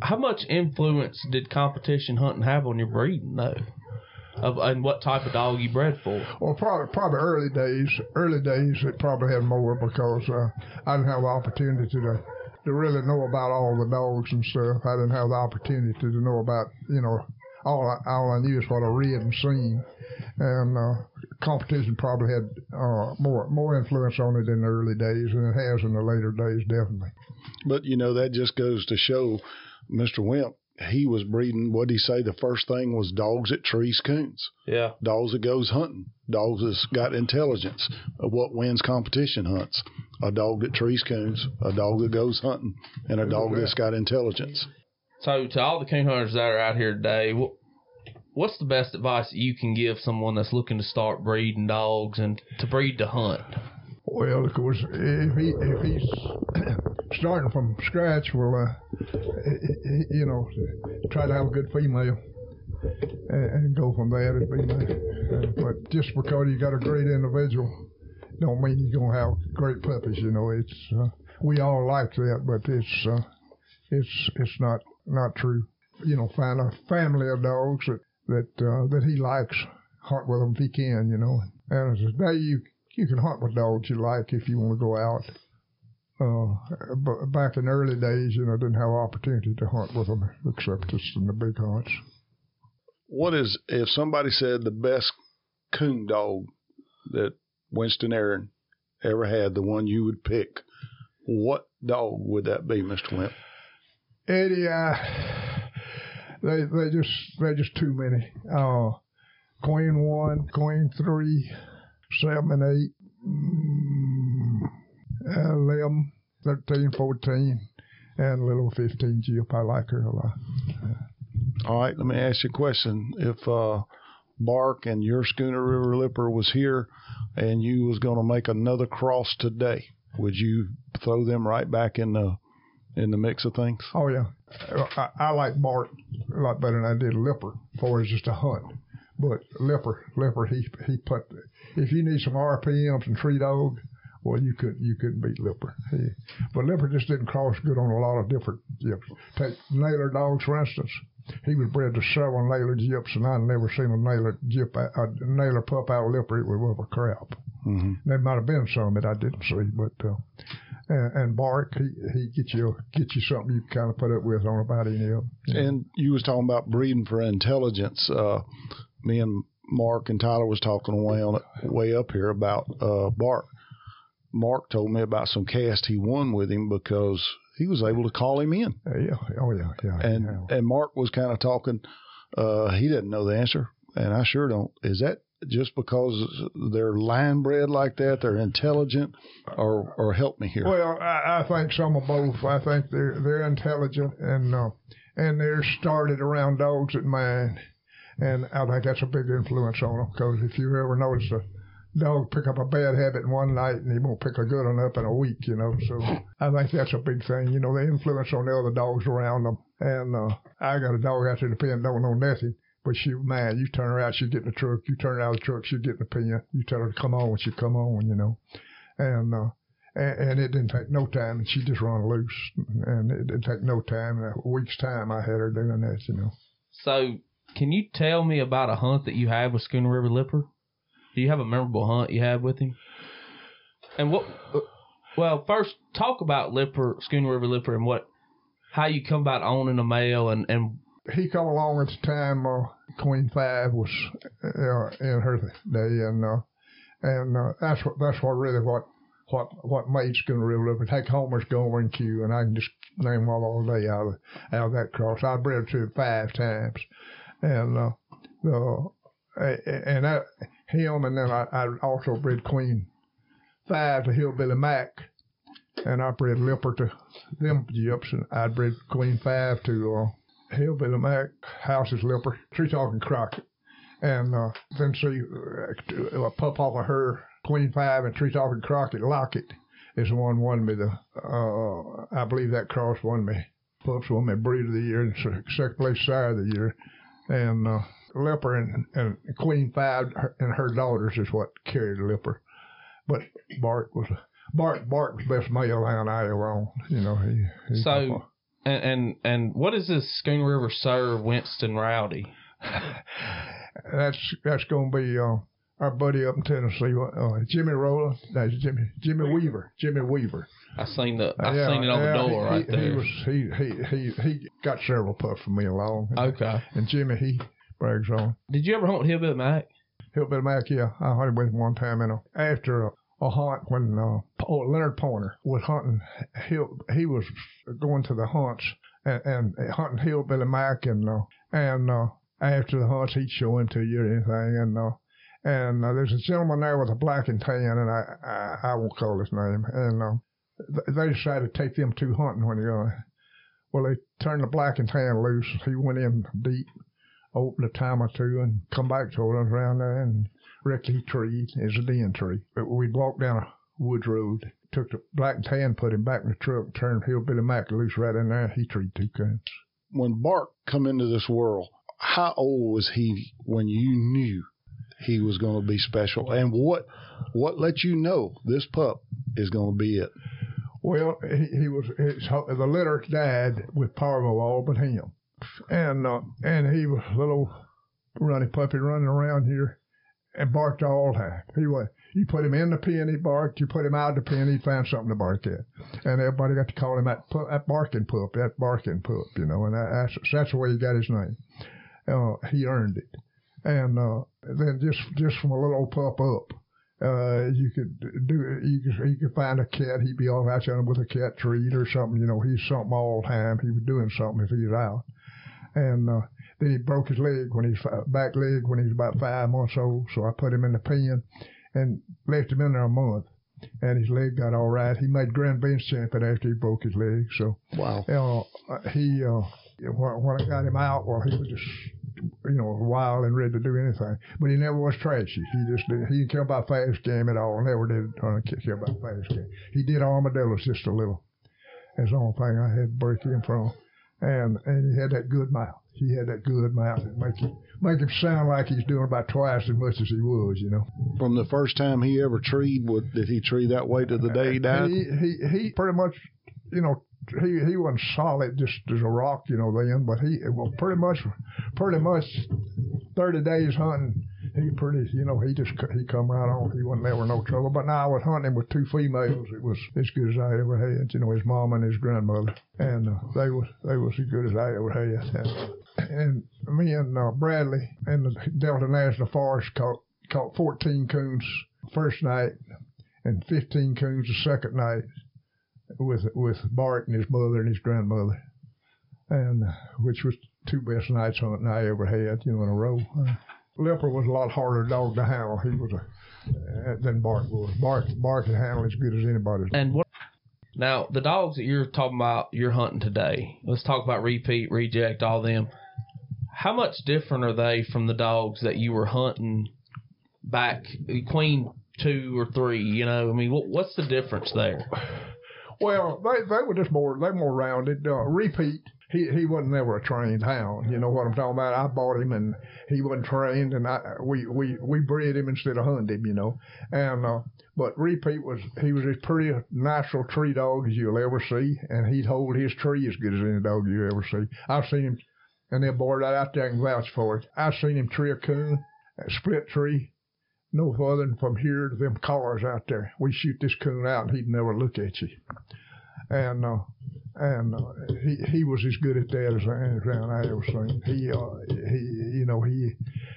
how much influence did competition hunting have on your breeding though? Of and what type of dog you bred for? Well, probably probably early days. Early days, it probably had more because uh, I didn't have the opportunity to to really know about all the dogs and stuff. I didn't have the opportunity to know about you know all I, all I knew is what I read and seen, and uh, competition probably had uh, more more influence on it in the early days than it has in the later days, definitely. But you know that just goes to show, Mr. Wimp. He was breeding. What did he say? The first thing was dogs that trees coons, Yeah. dogs that goes hunting, dogs that's got intelligence. Of what wins competition hunts? A dog that trees coons, a dog that goes hunting, and a dog that's got intelligence. So to all the coon hunters that are out here today, what what's the best advice that you can give someone that's looking to start breeding dogs and to breed to hunt? Well, of course, if he if he's <coughs> starting from scratch, well, uh, you know, try to have a good female and, go from there to female. Uh, but just because you got a great individual, don't mean you're gonna have great puppies. You know, it's uh, we all like that, but it's uh, it's it's not not true. You know, find a family of dogs that that uh, that he likes. Hunt with them if he can. You know, and today you you can hunt with dogs you like if you want to go out. Uh, but back in the early days, you know, didn't have opportunity to hunt with them except just in the big hunts. What is if somebody said the best coon dog that Winston Aaron ever had, the one you would pick? What dog would that be, Mr. Wimp? Eddie, uh, they they just they're just too many. Uh, Queen one, Queen three, seven, eight, mm, 11, 13, 14, and little 15 Jeep. I like her a lot. All right, let me ask you a question. If uh, Bark and your Skuna River Lipper was here and you was going to make another cross today, would you throw them right back in the in the mix of things? Oh yeah, I, I like Bart a lot better than I did Lipper for as just a hunt. But Lipper, Lipper, he he put if you need some RPMs and tree dog, well you could you couldn't beat Lipper. He, but Lipper just didn't cross good on a lot of different jips. Take nailer dogs for instance. He was bred to several nailer jips, and I've never seen a nailer jip, a Naylor pup out of Lipper. It was worth a crap. Mm-hmm. There might have been some that I didn't see, but uh, and, and Bark, he he get you get you something you kind of put up with on about any of them. And you was talking about breeding for intelligence. Uh, me and Mark and Tyler was talking away on it way up here about uh, Bark. Mark told me about some cast he won with him because he was able to call him in. Uh, yeah, oh yeah, yeah. And yeah. and Mark was kind of talking. Uh, he didn't know the answer, and I sure don't. Is that just because they're line bred like that? They're intelligent, or or help me here. Well, I, I think some of both. I think they're they're intelligent and uh, and they're started around dogs at mine, and I think that's a big influence on them. Because if you ever notice a dog pick up a bad habit in one night and he won't pick a good one up in a week, you know. So I think that's a big thing, you know, the influence on the other dogs around them. And uh, I got a dog out there in the pen, don't know nothing. But she, man, you turn her out, she get in the truck. You turn her out of the truck, she get in the pen. You tell her to come on, when she come on, you know. And uh, and, and it didn't take no time, and she just run loose, and it didn't take no time. In a week's time, I had her doing that, you know. So, can you tell me about a hunt that you had with Skuna River Lipper? Do you have a memorable hunt you had with him? And what? Well, first talk about Lipper, Skuna River Lipper, and what, how you come about owning a male, and and he come along at the time uh, Queen Five was uh, in her day, and uh, and uh, that's what that's what really what what what made Skuna River Lipper. Take Homer's and Q, and I can just name them all day out of out of that cross. I bred to it five times, and uh, the and that him, and then I, I also bred Queen Five to Hillbilly Mac, and I bred Lipper to them Jips, and I bred Queen Five to uh, Hillbilly Mac, Houses Lipper, Tree Talking Crockett, and uh, then see uh, pup off of her Queen Five and Tree Talking Crockett. Lockett is the one won me the uh, I believe that cross won me pups won me breed of the year and second place sire of the year, and uh, Lipper and, and Queen Five and her daughters is what carried Lipper. But Bart was Bart Bart was best male hound I ever owned. You know he. he so and, and and what is this Skuna River Sir Winston Rowdy? that's that's gonna be uh, our buddy up in Tennessee, uh, Jimmy Roller. That's Jimmy Jimmy Weaver. Jimmy Weaver. I seen the I yeah, seen it on yeah, the door he, right he, there. He was he he he he got several puffs from me along. Okay. And Jimmy he brags on. Did you ever hunt Hillbilly Mac? Hillbilly Mac, yeah. I hunted with him one time in a, after a, a hunt when uh, oh, Leonard Pointer was hunting. He, he was going to the hunts and, and hunting Hillbilly Mac and uh, and uh, after the hunts he'd show him to you or anything and uh, and uh, there's a gentleman there with a black and tan and I I, I won't call his name and uh, they decided to take them two hunting when you uh, well they turned the black and tan loose. He went in deep opened a time or two and come back to us around there and Ricky tree is a den tree. But we'd walk down a woods road, took the black and tan, put him back in the truck, turned Hillbilly Mac loose right in there. He treed two coons. When Bart come into this world, how old was he when you knew he was going to be special? And what what let you know this pup is going to be it? Well, he, he was his, the litter died with Parvo all but him and uh, and he was a little runny puppy running around here and barked all the time. He was. You put him in the pen, he barked. You put him out of the pen, he found something to bark at. And everybody got to call him that, that barking pup, that barking pup, you know. And that, that's that's the way he got his name. Uh, he earned it. And uh, then just just from a little pup up, uh, you could do you could you could find a cat. He'd be off out there with a cat treat or something. You know, he's something all the time. He was doing something if he was out and uh, then he broke his leg when he's back leg when he was about five months old. So I put him in the pen and left him in there a month, and his leg got all right. He made grand bench champion after he broke his leg. So wow, uh, he uh, when I got him out, well, he was just you know, wild and ready to do anything. But he never was trashy. He just did, he didn't care about fast game at all. Never did uh, care about fast game. He did armadillos just a little. That's the only thing I had to break him from and and he had that good mouth. He had that good mouth that make him make him sound like he's doing about twice as much as he was, you know. From the first time he ever treed, would did he tree that way to the day he died? He he, he pretty much, you know, he he wasn't solid just as a rock, you know, then, but he well pretty much pretty much thirty days hunting he pretty, you know, he just he come right on. He wasn't never no trouble. But now I was hunting with two females. It was as good as I ever had. You know, his mom and his grandmother, and uh, they was they was as good as I ever had. And, and me and uh, Bradley in the Delta National Forest caught caught 14 coons first night and 15 coons the second night with with Bart and his mother and his grandmother, and which was two best nights hunting I ever had, you know, in a row. Uh, was a lot harder dog to handle. He was a uh, than Bart was. Bart Bart can handle as good as anybody. And what? Now the dogs that you're talking about, you're hunting today. Let's talk about repeat, reject, all them. How much different are they from the dogs that you were hunting back? Queen two or three? You know, I mean, what, what's the difference there? Well, they they were just more they more rounded. Uh, repeat. He he wasn't never a trained hound. You know what I'm talking about? I bought him and he wasn't trained, and I we we we bred him instead of hunted him. You know, and uh, but repeat was he was as pretty natural tree dog as you'll ever see, and he'd hold his tree as good as any dog you ever see. I've seen him, and they'll board that out there and vouch for it. I've seen him tree a coon, a split tree, no further than from here to them cars out there. We shoot this coon out, and he'd never look at you. And uh, and uh, he he was as good at that as anything I ever seen. He uh, he you know he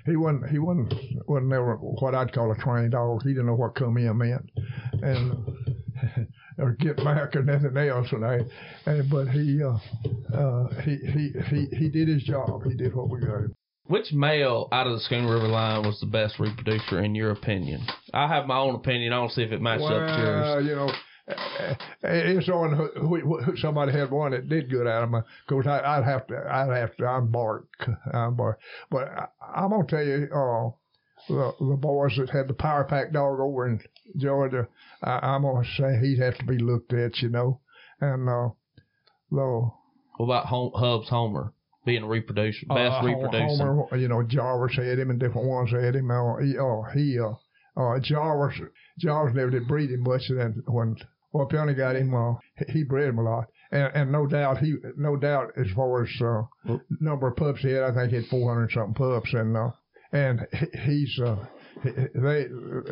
he wasn't he wasn't wasn't never what I'd call a trained dog. He didn't know what come in meant, and <laughs> or get back or nothing else. And I, and, but he uh, uh, he he he he did his job. He did what we got him. Which male out of the Skuna River line was the best reproducer in your opinion? I have my own opinion. I don't see if it matches up with yours. Well, you know, it's on who, who, somebody had one that did good out of them. Of course, I, I'd have to, I'd have to, I'm Bart, I'm Bart. But I, I'm gonna tell you, uh, the, the boys that had the power pack dog over in Georgia, I, I'm gonna say he'd have to be looked at, you know. And uh, though What about Hubs Homer being a reproducer, best uh, reproducer? Homer, you know, Jarvis had him and different ones had him. Uh, he, uh, he uh, uh, Jarvis, Jarvis never did breed him much. And then when well, Peony got him, uh, he- bred him a lot. And, and no doubt he, no doubt as far as uh, number of pups he had, I think he had 400 something pups. And uh, and he's uh, they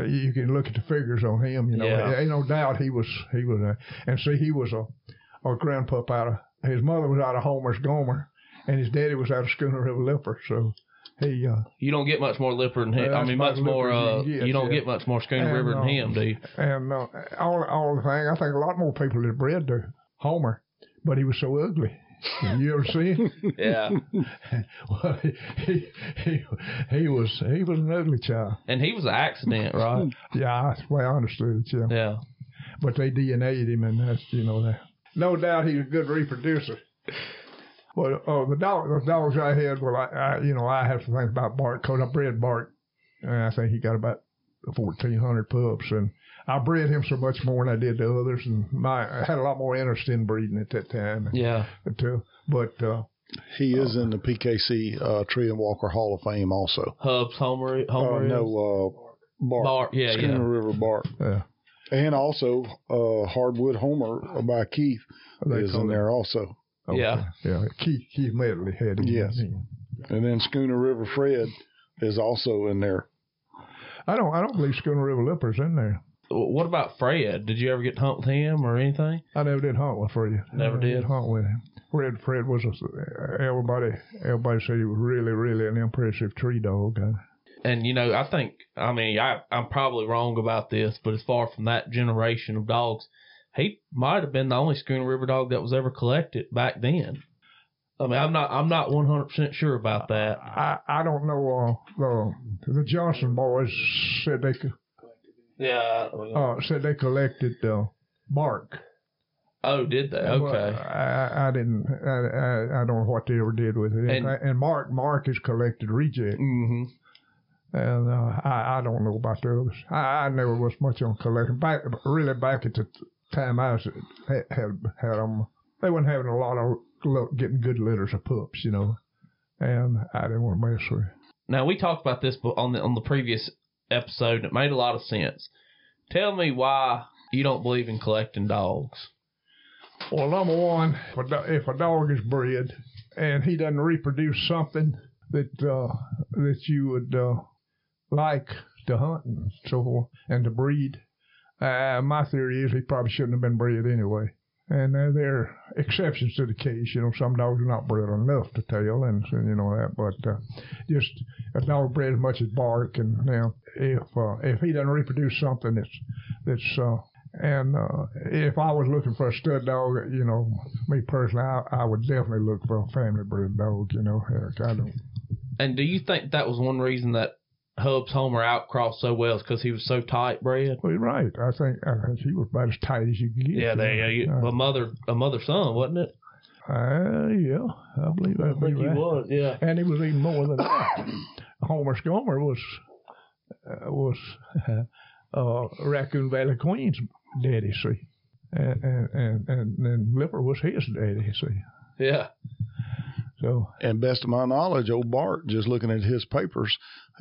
you can look at the figures on him. You know, Yeah. ain't no doubt he was he was a and see he was a a grandpup out of his mother was out of Homer's Gomer and his daddy was out of Skuna River Lipper. So he, uh, You don't get much more lipper than him. Yeah, I mean, much more. Uh, as you get, you don't yeah. get much more Schooner And, River than uh, him, do you? and uh, all all the thing, I think a lot more people had bred to Homer, but he was so ugly. You ever see him? <laughs> <laughs> Yeah. well, he, he he he was he was an ugly child. And he was an accident, right? <laughs> Yeah, that's the way I understood it. Yeah, Yeah. but they DNA'd him, and that's you know that. No doubt he's a good reproducer. Well, oh, the dog, the dogs I had, well, I, I you know, I have some things about Bart because I bred Bart, and I think he got about fourteen hundred pups, and I bred him so much more than I did the others, and my I had a lot more interest in breeding at that time. Yeah. Too, but uh, He is in the PKC uh, Tree and Walker Hall of Fame also. Hubs Homer. Uh, Homer. is? no, uh, Bart. Bart. Yeah. Skuna Yeah. River Bart. yeah, And also uh, Hardwood Homer by Keith They is in it- there also. Okay. Yeah. yeah. Keith Keith Medley had him. Yes. And then Skuna River Fred is also in there. I don't I don't believe Skuna River Lipper's in there. What about Fred? Did you ever get to hunt with him or anything? I never did hunt with Fred. Never did? hunt with him. Fred Fred was a, everybody everybody said he was really really an impressive tree dog. And you know, I think I mean I I'm probably wrong about this, but as far from that generation of dogs, he might have been the only Skuna River dog that was ever collected back then. I mean, I'm not I'm not 100 percent sure about that. I I don't know. Uh, the the Johnson boys said they co- Yeah. uh, said they collected uh, bark. oh, did they? Well, Okay. I, I didn't. I, I I don't know what they ever did with it. And- And, and Mark Mark has collected reject, hmm and uh, I I don't know about the others. I, I never was much on collecting. Back really back at the time I was had had, had them. They weren't having a lot of luck getting good litters of pups, you know, and I didn't want to mess with. it. Now we talked about this on the on the previous episode, and it made a lot of sense. Tell me why you don't believe in collecting dogs. Well, number one, if a, do- if a dog is bred and he doesn't reproduce something that uh, that you would uh, like to hunt and so forth and to breed, uh, my theory is he probably shouldn't have been bred anyway. And uh, there are exceptions to the case. You know, some dogs are not bred enough to tail, and you know that. But uh, just a dog bred as much as bark, and you now if uh, if he doesn't reproduce something that's that's uh, and uh, if I was looking for a stud dog, you know, me personally, I, I would definitely look for a family bred dog. You know, heck, I don't. And do you think that was one reason that Hubs Homer outcrossed so well is because he was so tight bred? Well, right. I think I think he was about as tight as you could get. Yeah, they you know. a mother a mother son, wasn't it? Uh, yeah, I believe that. he was. Yeah. And he was even more than that. <coughs> Homer's Gomer was uh, was <laughs> uh, Raccoon Valley Queen's daddy, see. And, and, and, and then Lipper was his daddy, see. Yeah. So, And best of my knowledge, old Bart, just looking at his papers,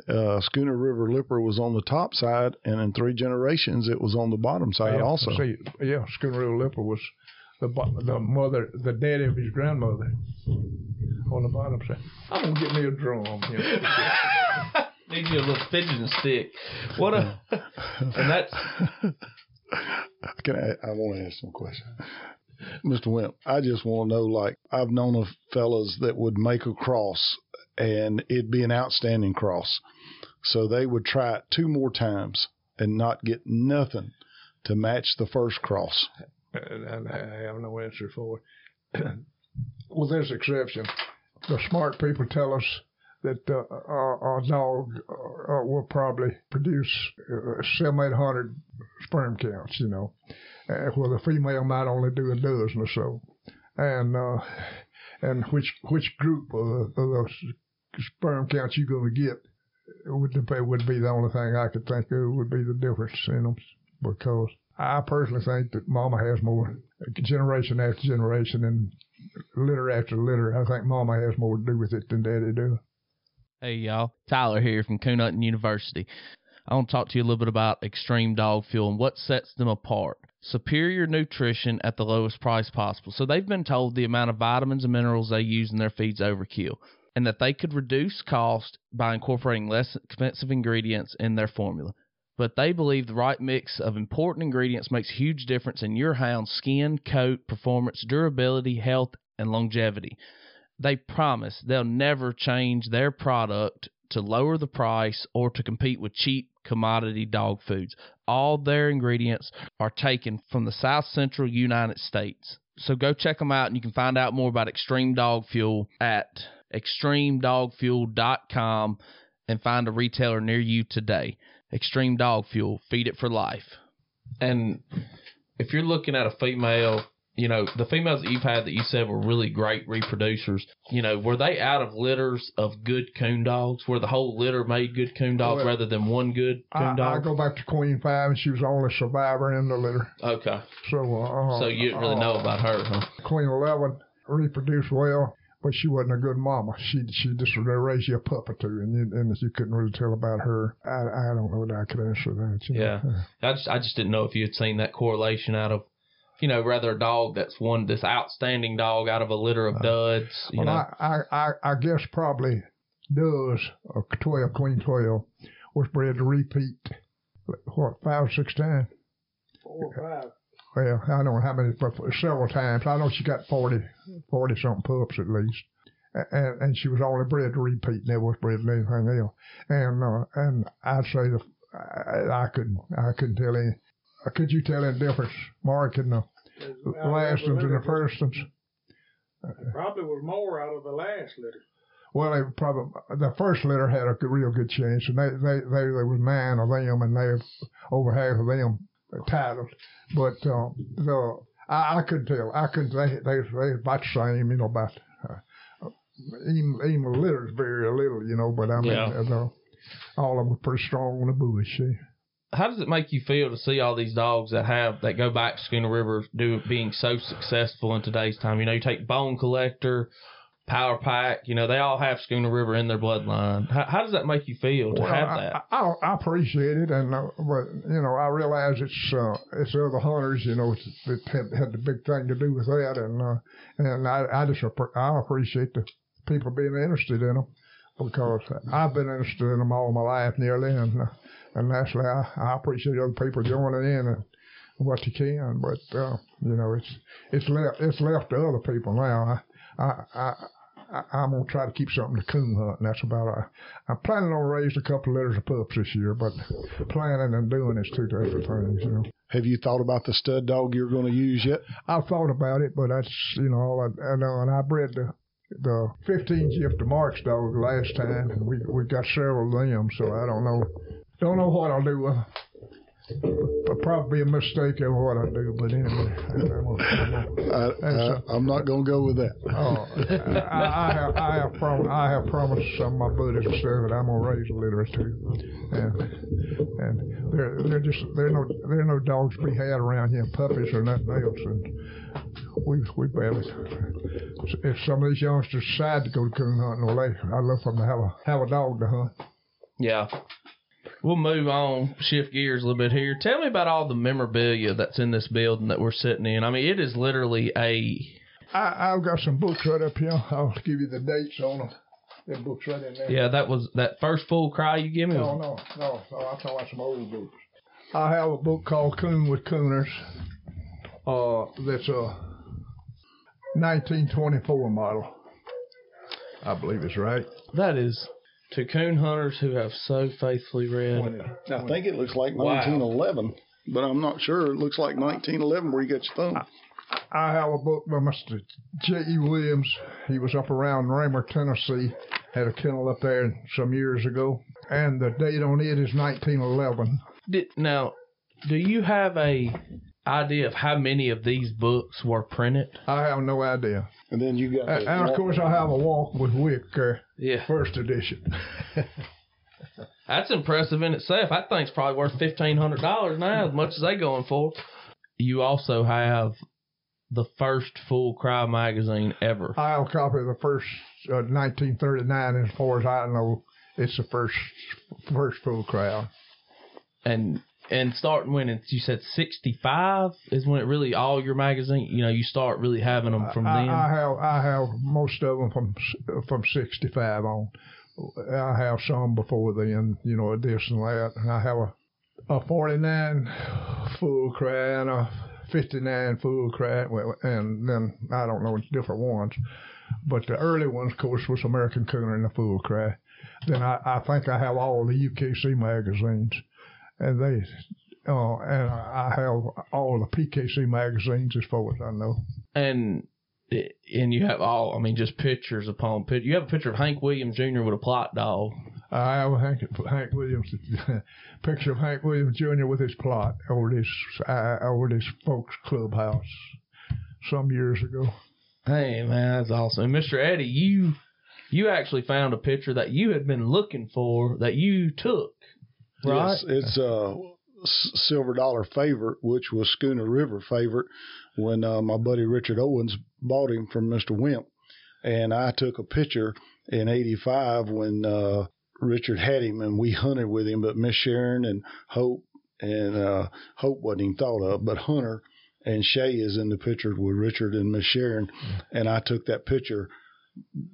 uh, Skuna River Lipper was on the top side, and in three generations, it was on the bottom side yeah, also. See, yeah, Skuna River Lipper was the the mother, the daddy of his grandmother on the bottom side. I'm gonna get me a drum. You know. <laughs> Need you a little fidgeting stick. What a <laughs> and that's Can I, I want to ask some question. Mr. Wimp, I just want to know like, I've known of fellas that would make a cross and it'd be an outstanding cross. So they would try it two more times and not get nothing to match the first cross. I have no answer for it. <clears throat> With this exception, the smart people tell us that uh, our, our dog uh, will probably produce uh, eight hundred sperm counts, you know, uh, where the female might only do a dozen or so. And uh, and which which group of, of those sperm counts you're going to get would would be the only thing I could think of would be the difference in them because I personally think that Mama has more generation after generation and litter after litter. I think Mama has more to do with it than Daddy do. Hey y'all, Tyler here from Coon Hunting University. I want to talk to you a little bit about Extreme Dog Fuel and what sets them apart. Superior nutrition at the lowest price possible. So they've been told the amount of vitamins and minerals they use in their feeds overkill, and that they could reduce cost by incorporating less expensive ingredients in their formula. But they believe the right mix of important ingredients makes huge difference in your hound's skin, coat, performance, durability, health, and longevity they promise they'll never change their product to lower the price or to compete with cheap commodity dog foods. All their ingredients are taken from the South Central United States. So go check them out and you can find out more about Extreme Dog Fuel at extremedogfuel.com and find a retailer near you today. Extreme Dog Fuel, feed it for life. And if you're looking at a female you know, the females that you've had that you said were really great reproducers, you know, were they out of litters of good coon dogs? Were the whole litter made good coon dogs Well, rather than one good coon I, I go back to Queen Five, and she was the only survivor in the litter. okay. So, uh, So you didn't really know about her, huh? Queen Eleven reproduced well, but she wasn't a good mama. She she just raised you a pup or two, and you, and you couldn't really tell about her. I I don't know that I could answer that. You know? Yeah. I just I just didn't know if you had seen that correlation out of you know, rather a dog that's one this outstanding dog out of a litter of duds. You Uh, Well, know, I, I, I, I guess probably does a 12, Queen 12 was bred to repeat, what, five or six times? Four or five. Well, I don't know how many, but several times. I know she got 40, 40 something pups at least. And, and she was only bred to repeat, never was bred to anything else. And, uh, and I'd say the, I, I couldn't, I couldn't tell any, could you tell any difference, Mark, in the last ones and the first ones? Probably was more out of the last litter. Well, they probably the first litter had a real good chance, and they they they there was nine of them, and they over half of them titled. But uh, the I, I couldn't tell. I couldn't. They they they about the same, you know. About uh, even even the litters vary a little, you know. But I mean, Yeah. uh, the, all of them were pretty strong on the bush. See? How does it make you feel to see all these dogs that have that go back to Skuna River do being so successful in today's time? You know, you take Bone Collector, Power Pack. You know, they all have Skuna River in their bloodline. How, how does that make you feel to Well, have that? I, I, I appreciate it, and uh, but you know, I realize it's uh, it's other hunters, you know, that had, had the big thing to do with that, and uh, and I, I just appre- I appreciate the people being interested in them because I've been interested in them all my life nearly, and uh, and naturally I, I appreciate other people joining in and what you can, but uh, you know, it's it's left it's left to other people now. I I. I I, I'm gonna try to keep something to coon hunt, and that's about it. I'm planning on raising a couple of litters of pups this year, but planning and doing is two different things, you know. Have you thought about the stud dog you're going to use yet? I've thought about it, but that's you know all I, I know, and I bred the the 15 Jeff to Mark's dog last time, and we we got several of them, so I don't know don't know what I'll do with. 'em. but probably a mistake of what I do. But anyway, I'm gonna, I'm I, <laughs> I'm not going to go with that. Oh, I, I have I have prom- I have promised some of my buddies and stuff that I'm gonna raise a litter or two, and and they're they're just they're no they're no dogs to be had around here, puppies or nothing else, and we we barely. If some of these youngsters decide to go to coon hunting, well, they I'd love for them to have a have a dog to hunt. Yeah. We'll move on, shift gears a little bit here. Tell me about all the memorabilia that's in this building that we're sitting in. I mean, it is literally a I, I've got some books right up here. I'll give you the dates on them. Them books right in there. yeah. That was that first full cry you give me. No, no, no, no. I'm talking about some old books. I have a book called Coon with Cooners. Uh, that's a 1924 model. I believe it's right. That is to coon hunters who have so faithfully read. I think it looks like Wow. 1911, but I'm not sure. It looks like 1911 where you got your thumb. I have a book by Mr. J.E. Williams. He was up around Raymer, Tennessee. Had a kennel up there some years ago. And the date on it is 1911. Did, now, do you have a idea of how many of these books were printed? I have no idea. And then you got. And, and of course, I have a Walk with Wick, uh, Yeah, first edition. <laughs> that's impressive in itself. That thing's probably worth fifteen hundred dollars now, as much as they going for. You also have the first full cry magazine ever. I have a copy of the first uh, 1939. As far as I know, it's the first first full cry. and and starting when it's, you said 65 is when it really all your magazine you know you start really having them from I, then I have I have most of them from from 65 on. I have some before then, you know, this and that. And I have a a 49 full cry and a 59 full cry, well, and then I don't know different ones. But the early ones, of course, was American Cooner and the Full Cry. Then I, I think I have all the UKC magazines, and they, uh, and I have all the PKC magazines as far as I know. and and you have all i mean just pictures upon picture you have a picture of hank williams jr with a Plott dog I have a Hank, Hank Williams <laughs> picture of Hank Williams Jr. with his Plott over this uh, over this folks clubhouse some years ago. hey man that's awesome and mr eddie you you actually found a picture that you had been looking for that you took right Yes, it's a silver dollar favorite, which was Skuna River favorite when uh, my buddy Richard Owens bought him from Mr. Wimp. And I took a picture in 85 when uh, Richard had him and we hunted with him, but Miss Sharon and Hope and uh, Hope wasn't even thought of, but Hunter and Shay is in the picture with Richard and Miss Sharon. And I took that picture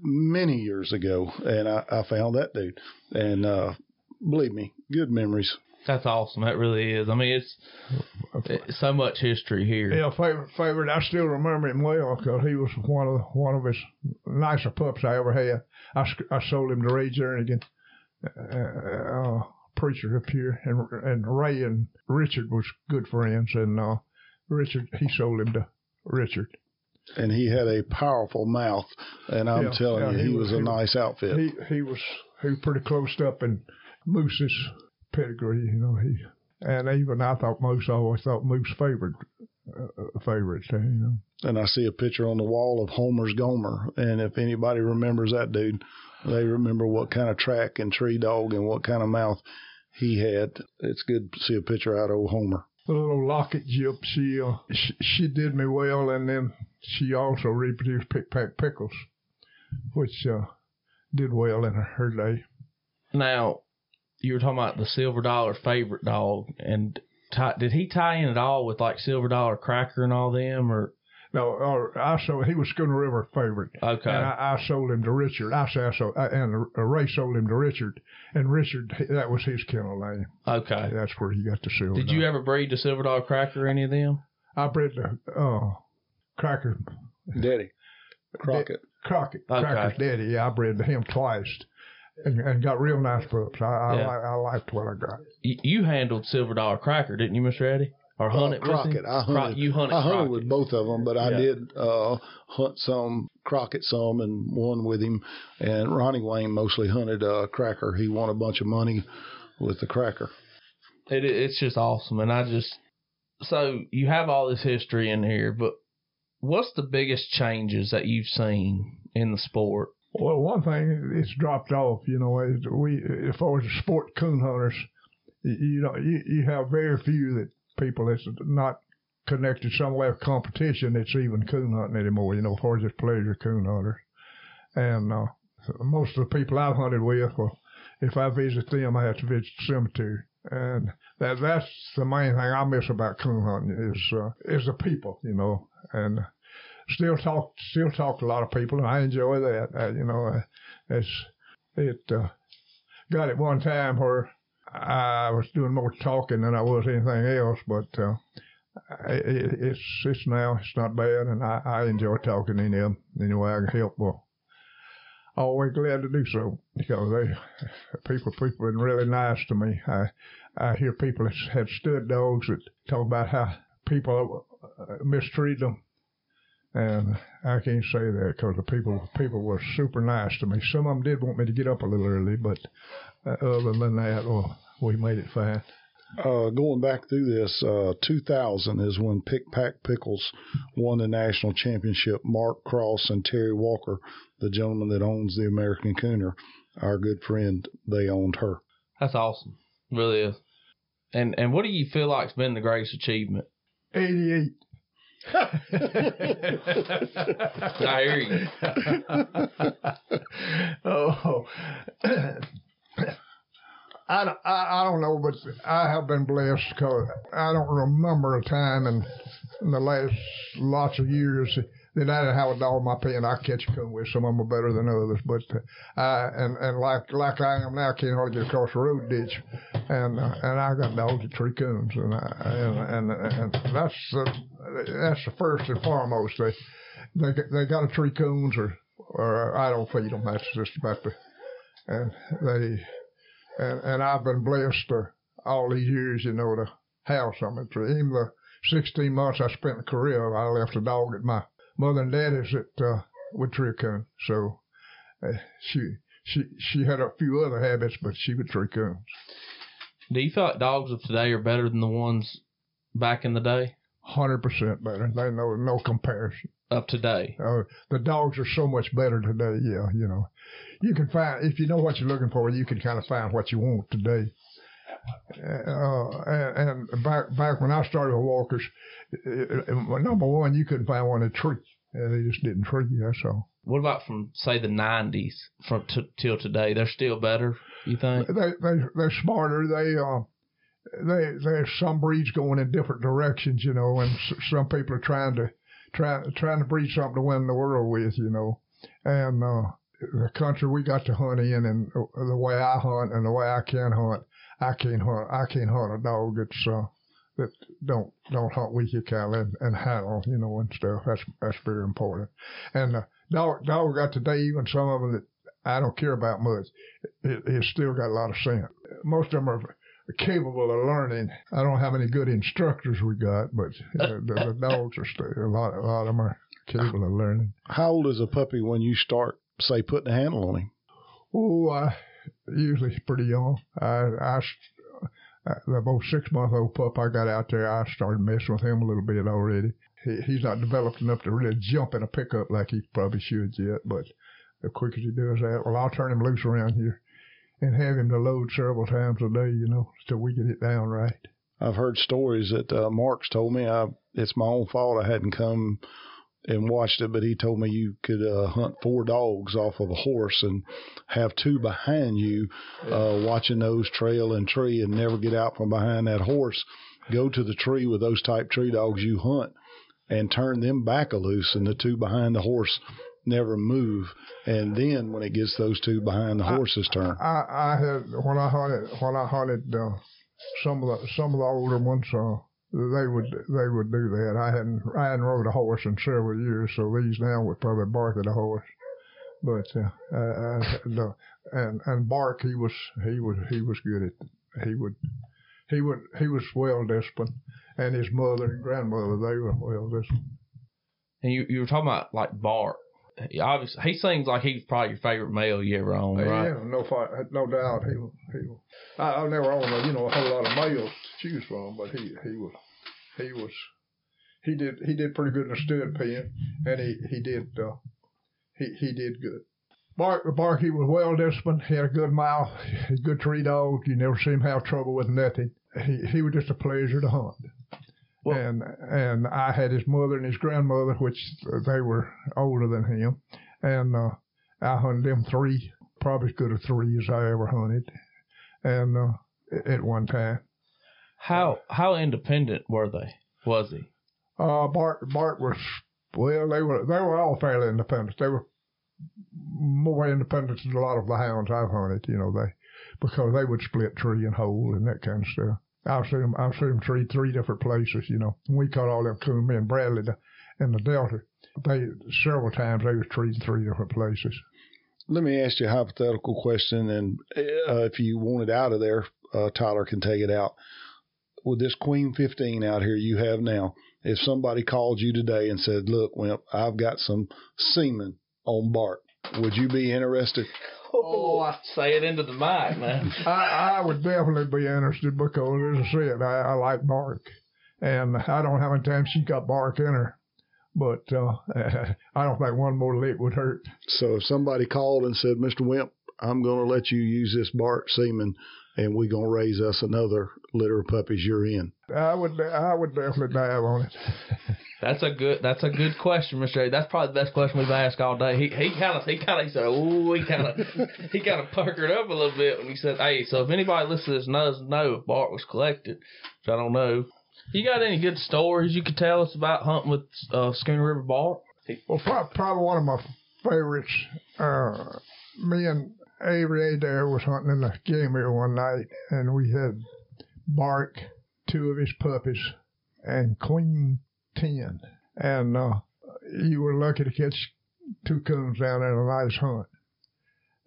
many years ago and I, I found that dude. And uh, believe me, good memories. that's awesome that really is i mean it's, it's so much history here Yeah, favorite favorite. I still remember him well because he was one of one of his nicer pups I ever had. I, I sold him to Ray Jernigan, uh, uh, preacher up here, and and Ray and Richard was good friends, and uh, Richard he sold him to Richard. and he had a powerful mouth. And I'm Yeah, telling yeah, you, he he, was- was, a nice outfit. He he was he was pretty close up in Moose's pedigree, you know. He and even I thought Moose I always thought Moose favored uh, favorites, you know. and I see a picture on the wall of Homer's Gomer. And if anybody remembers that dude, they remember what kind of track and tree dog and what kind of mouth he had. It's good to see a picture out of old Homer. the little locket Gyp, she, uh, she she did me well, and then she also reproduced Pick Pack Pickles, which uh, did well in her, her day. Now, you were talking about the silver dollar favorite dog, and tie, did he tie in at all with like silver dollar cracker and all them, or No, uh, I sold, he was Skuna River favorite, okay? and I, I sold him to Richard. I said I sold, I, and uh, Ray sold him to Richard, and Richard that was his kennel name. okay. That's where he got the silver. Did you ever breed the silver dollar cracker or any of them? I bred the uh, Cracker Daddy. <laughs> Crockett. Crockett, Okay. Cracker's daddy. Yeah, I bred him twice, and, and got real nice pups. I I, Yeah. li- I liked what I got. You, you handled silver dollar cracker, didn't you, Mister Eddie? Or hunted with him? Uh, Crockett. I Cro- hunted. you hunted. I hunted Crockett. with both of them, but I Yeah. did uh, hunt some Crockett some and one with him. And Ronnie Wayne mostly hunted uh, Cracker. He won a bunch of money with the Cracker. It it's just awesome, and I just so you have all this history in here, but what's the biggest changes that you've seen in the sport? Well, one thing it's dropped off. You know, we as far as the sport coon hunters, you, you know, you, you have very few that people that's not connected some way of competition that's even coon hunting anymore. You know, as far as just pleasure coon hunters, and uh, most of the people I've hunted with, well, if I visit them, I have to visit the cemetery. And that that's the main thing I miss about coon hunting is uh, is the people, you know, and still talk still talk to a lot of people, and I enjoy that. Uh, you know, uh, it's it uh, got it one time where I was doing more talking than I was anything else, but uh, it, it's it's now it's not bad, and I, I enjoy talking to them any way I can help. Well, always glad to do so because they people people been really nice to me. I I hear people that had stud dogs that talk about how people uh, mistreat them, and I can't say that because the people people were super nice to me. Some of them did want me to get up a little early, but uh, other than that, well, we made it fine. Uh, going back through this, uh, 2000 is when Pick Pack Pickles won the national championship. Mark Cross and Terry Walker, the gentleman that owns the American Cooner, our good friend, they owned her. That's awesome, really is. And and what do you feel like's been the greatest achievement? 88. <laughs> Oh. <coughs> I hear you. oh, I, I, I don't know, but I have been blessed because I don't remember a time in, in the last lots of years that I have a dog my pen I catch a coon with. Some of them are better than others, but uh, and and like like I am now, I can't hardly get across the road ditch, and uh, and I got dogs that tree coons, and I, and, and and that's the that's the first and foremost. They they they got a tree coons or or I don't feed them. That's just about the and they and and I've been blessed uh, all these years, you know, to have something. Even the 16 months I spent in Korea, I left a dog at my mother and daddy's at uh, coon. So uh, she she she had a few other habits, but she would tree coons. Do you feel like dogs of today are better than the ones back in the day? Hundred percent better. They know no comparison. Of today, Uh, the dogs are so much better today. Yeah, you know, you can find if you know what you're looking for, you can kind of find what you want today. Uh, and, and back back when I started with walkers, uh, uh, number one, you couldn't find one in a tree. Uh, they just didn't tree. That's all. what about from say the '90s from t- till today? They're still better. You think? They they they're smarter. They uh they there's some breeds going in different directions, you know, and s- some people are trying to trying trying to breed something to win the world with, you know, and uh the country we got to hunt in and the way I hunt and the way I can hunt, I can't hunt I can't hunt a dog that's uh that don't don't hunt with your cattle and, and handle, you know, and stuff. That's that's very important. And uh, dog dog got today even some of them that I don't care about much it, it's still got a lot of sense. Most of them are capable of learning. I don't have any good instructors we got, but uh, the, the <laughs> dogs are still a lot. A lot of them are capable of learning. How old is a puppy when you start, say, putting a handle on him? Oh, I usually pretty young. I, I uh, the about six month old pup I got out there, I started messing with him a little bit already. He, he's not developed enough to really jump in a pickup like he probably should yet, but the quicker he does that, well, I'll turn him loose around here and have him to load several times a day, you know, till we get it down right. I've heard stories that uh, Mark's told me. I, it's my own fault I hadn't come and watched it, but he told me you could uh, hunt four dogs off of a horse and have two behind you, uh, watching those trail and tree and never get out from behind that horse. Go to the tree with those type tree dogs you hunt and turn them back a loose, and the two behind the horse never move. And then when it gets those two behind the horse's turn, I, I had when I hunted when I hunted uh, some of the some of the older ones. Uh, they would they would do that. I hadn't I hadn't rode a horse in several years, so these now would probably bark at a horse. But uh, uh, uh, the, and and bark he was he was he was good at he would he would he was well disciplined, and his mother and grandmother they were well disciplined. And you you were talking about like bark. He obviously he seems like he's probably your favorite male you ever owned, right? Yeah, no fight, no doubt. He, was- he. was- I, I never owned a, you know a whole lot of males to choose from, but he he was he was he did he did pretty good in the stud pen, and he he did uh, he he did good. Bark Bark he was well disciplined. He had a good mouth. A <laughs> good tree dog. You never see him have trouble with nothing. He he was just a pleasure to hunt. Well- and and I had his mother and his grandmother, which they were older than him, and uh, I hunted them three, probably as good a three as I ever hunted, and uh, at one time. How how independent were they? Was he? Uh, Bart Bart was well, they were they were all fairly independent. They were more independent than a lot of the hounds I've hunted. You know, they because they would split tree and hole and that kind of stuff. I've seen them. I've seen them tree three different places. You know, we caught all them coon men Bradley the, in the Delta. They several times they was treating three different places. Let me ask you a hypothetical question, and uh, if you want it out of there, uh, Tyler can take it out. With this Queen 15 out here you have now, if somebody called you today and said, "Look, Wimp, I've got some semen on Bart," would you be interested? Oh, I say it into the mic, man. <laughs> I, I would definitely be interested because, as I said, I, I like bark, and I don't know how many times she got bark in her, but uh, <laughs> I don't think one more lick would hurt. So if somebody called and said, "Mr. Wimp, I'm going to let you use this Bart semen, and we're going to raise us another litter of puppies you're in," I would, I would definitely dive on it. <laughs> That's a good. That's a good question, Mister. A. That's probably the best question we've asked all day. He he kind of he kind of he said, oh, he kind of <laughs> he kind of puckered up a little bit when he said, "Hey, so if anybody listens to this knows know if Bart was collected, which I don't know. You got any good stories you could tell us about hunting with uh, Skuna River Bart? Well, pro- probably one of my favorites. Uh, me and Avery Adair was hunting in the game here one night, and we had Bark, two of his puppies, and Queen ten. And uh, you were lucky to catch two coons down there in a nice hunt.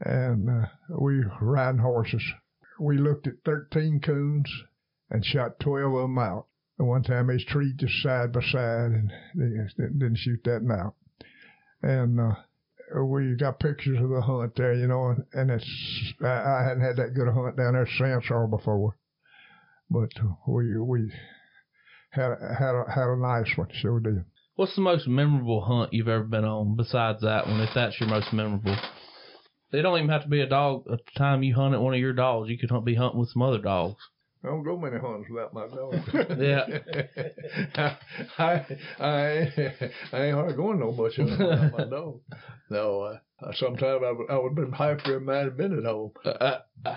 And uh, we riding horses. We looked at 13 coons and shot 12 of them out. And one time they treed just side by side and they didn't shoot that one out. And uh, we got pictures of the hunt there, you know, and, and it's I, I hadn't had that good a hunt down there since or before, but uh, we we had had a, had a nice one, sure did. What's the most memorable hunt you've ever been on besides that one? If that's your most memorable, they don't even have to be a dog. At the time you hunted one of your dogs, you could hunt, be hunting with some other dogs. I don't go many hunts without my dog. <laughs> Yeah. <laughs> I, I, I ain't hardly going no much without my dog. <laughs> No, uh, sometimes I, would- I would have been hyper and might have been at home. Uh, uh, Uh,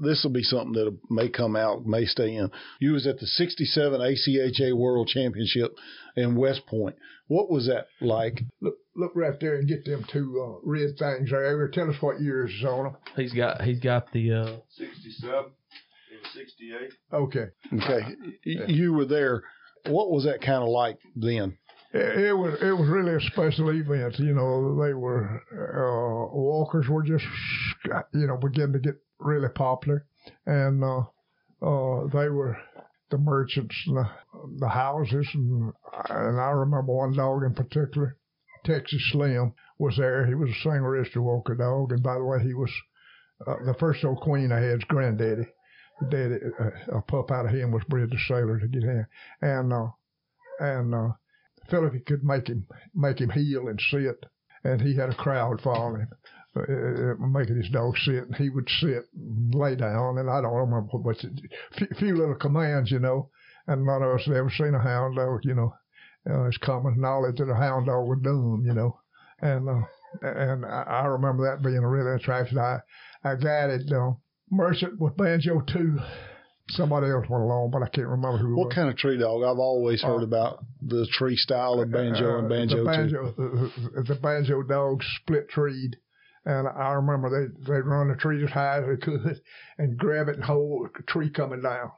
this will be something that may come out, may stay in. You was at the 67 ACHA World Championship in West Point. What was that like? look, look right there and get them two uh, red things there. Tell us what years is on them. he's got he's got the uh, 67 and 68. Okay. Okay, y you were there. What was that kind of like then? It, it was it was really a special event. You know, they were uh, walkers were just you know beginning to get really popular, and uh, uh, they were the merchants, and the, the houses, and and I remember one dog in particular, Texas Slim, was there. He was a single registered walker dog, and by the way, he was uh, the first old queen I had's granddaddy. Daddy, uh, a pup out of him was bred to Sailor to get him, and uh, and uh, Philip he could make him make him heel and sit, and he had a crowd following him, uh, uh, making his dog sit, and he would sit and lay down, and I don't remember what, few, few little commands, you know, and none of us had ever seen a hound dog, you know. Uh, it's common knowledge that a hound dog do 'em, you know, and uh, and I, I remember that being a really attraction. I I guided uh, Merchant with Banjo too. Somebody else went along, but I can't remember who. it What kind of tree dog? I've always heard Uh, about the tree style of banjo and Uh, banjo the too. banjo, the, the banjo dogs split treed, and I remember they they'd run the tree as high as they could and grab it and hold the tree coming down.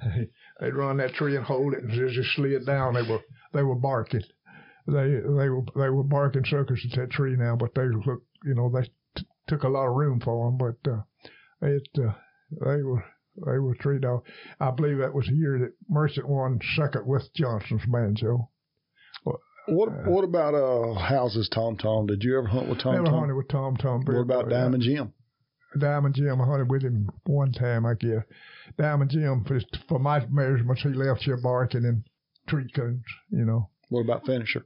<laughs> they'd run that tree and hold it, and as it slid down, they were they were barking. They they were they were barking suckers at that tree now, but they look you know they t- took a lot of room for them, but uh, it uh, they were. They were tree dog. I believe that was the year that Merchant won second with Johnson's banjo. What What about uh houses, Tom Tom? Did you ever hunt with Tom Tom? Never Tom? hunted with Tom Tom. What about Diamond Jim? Diamond Jim, I hunted with him one time, I guess. Diamond Jim, for, for my measurements, he left here barking in tree cones, you know. What about Finisher?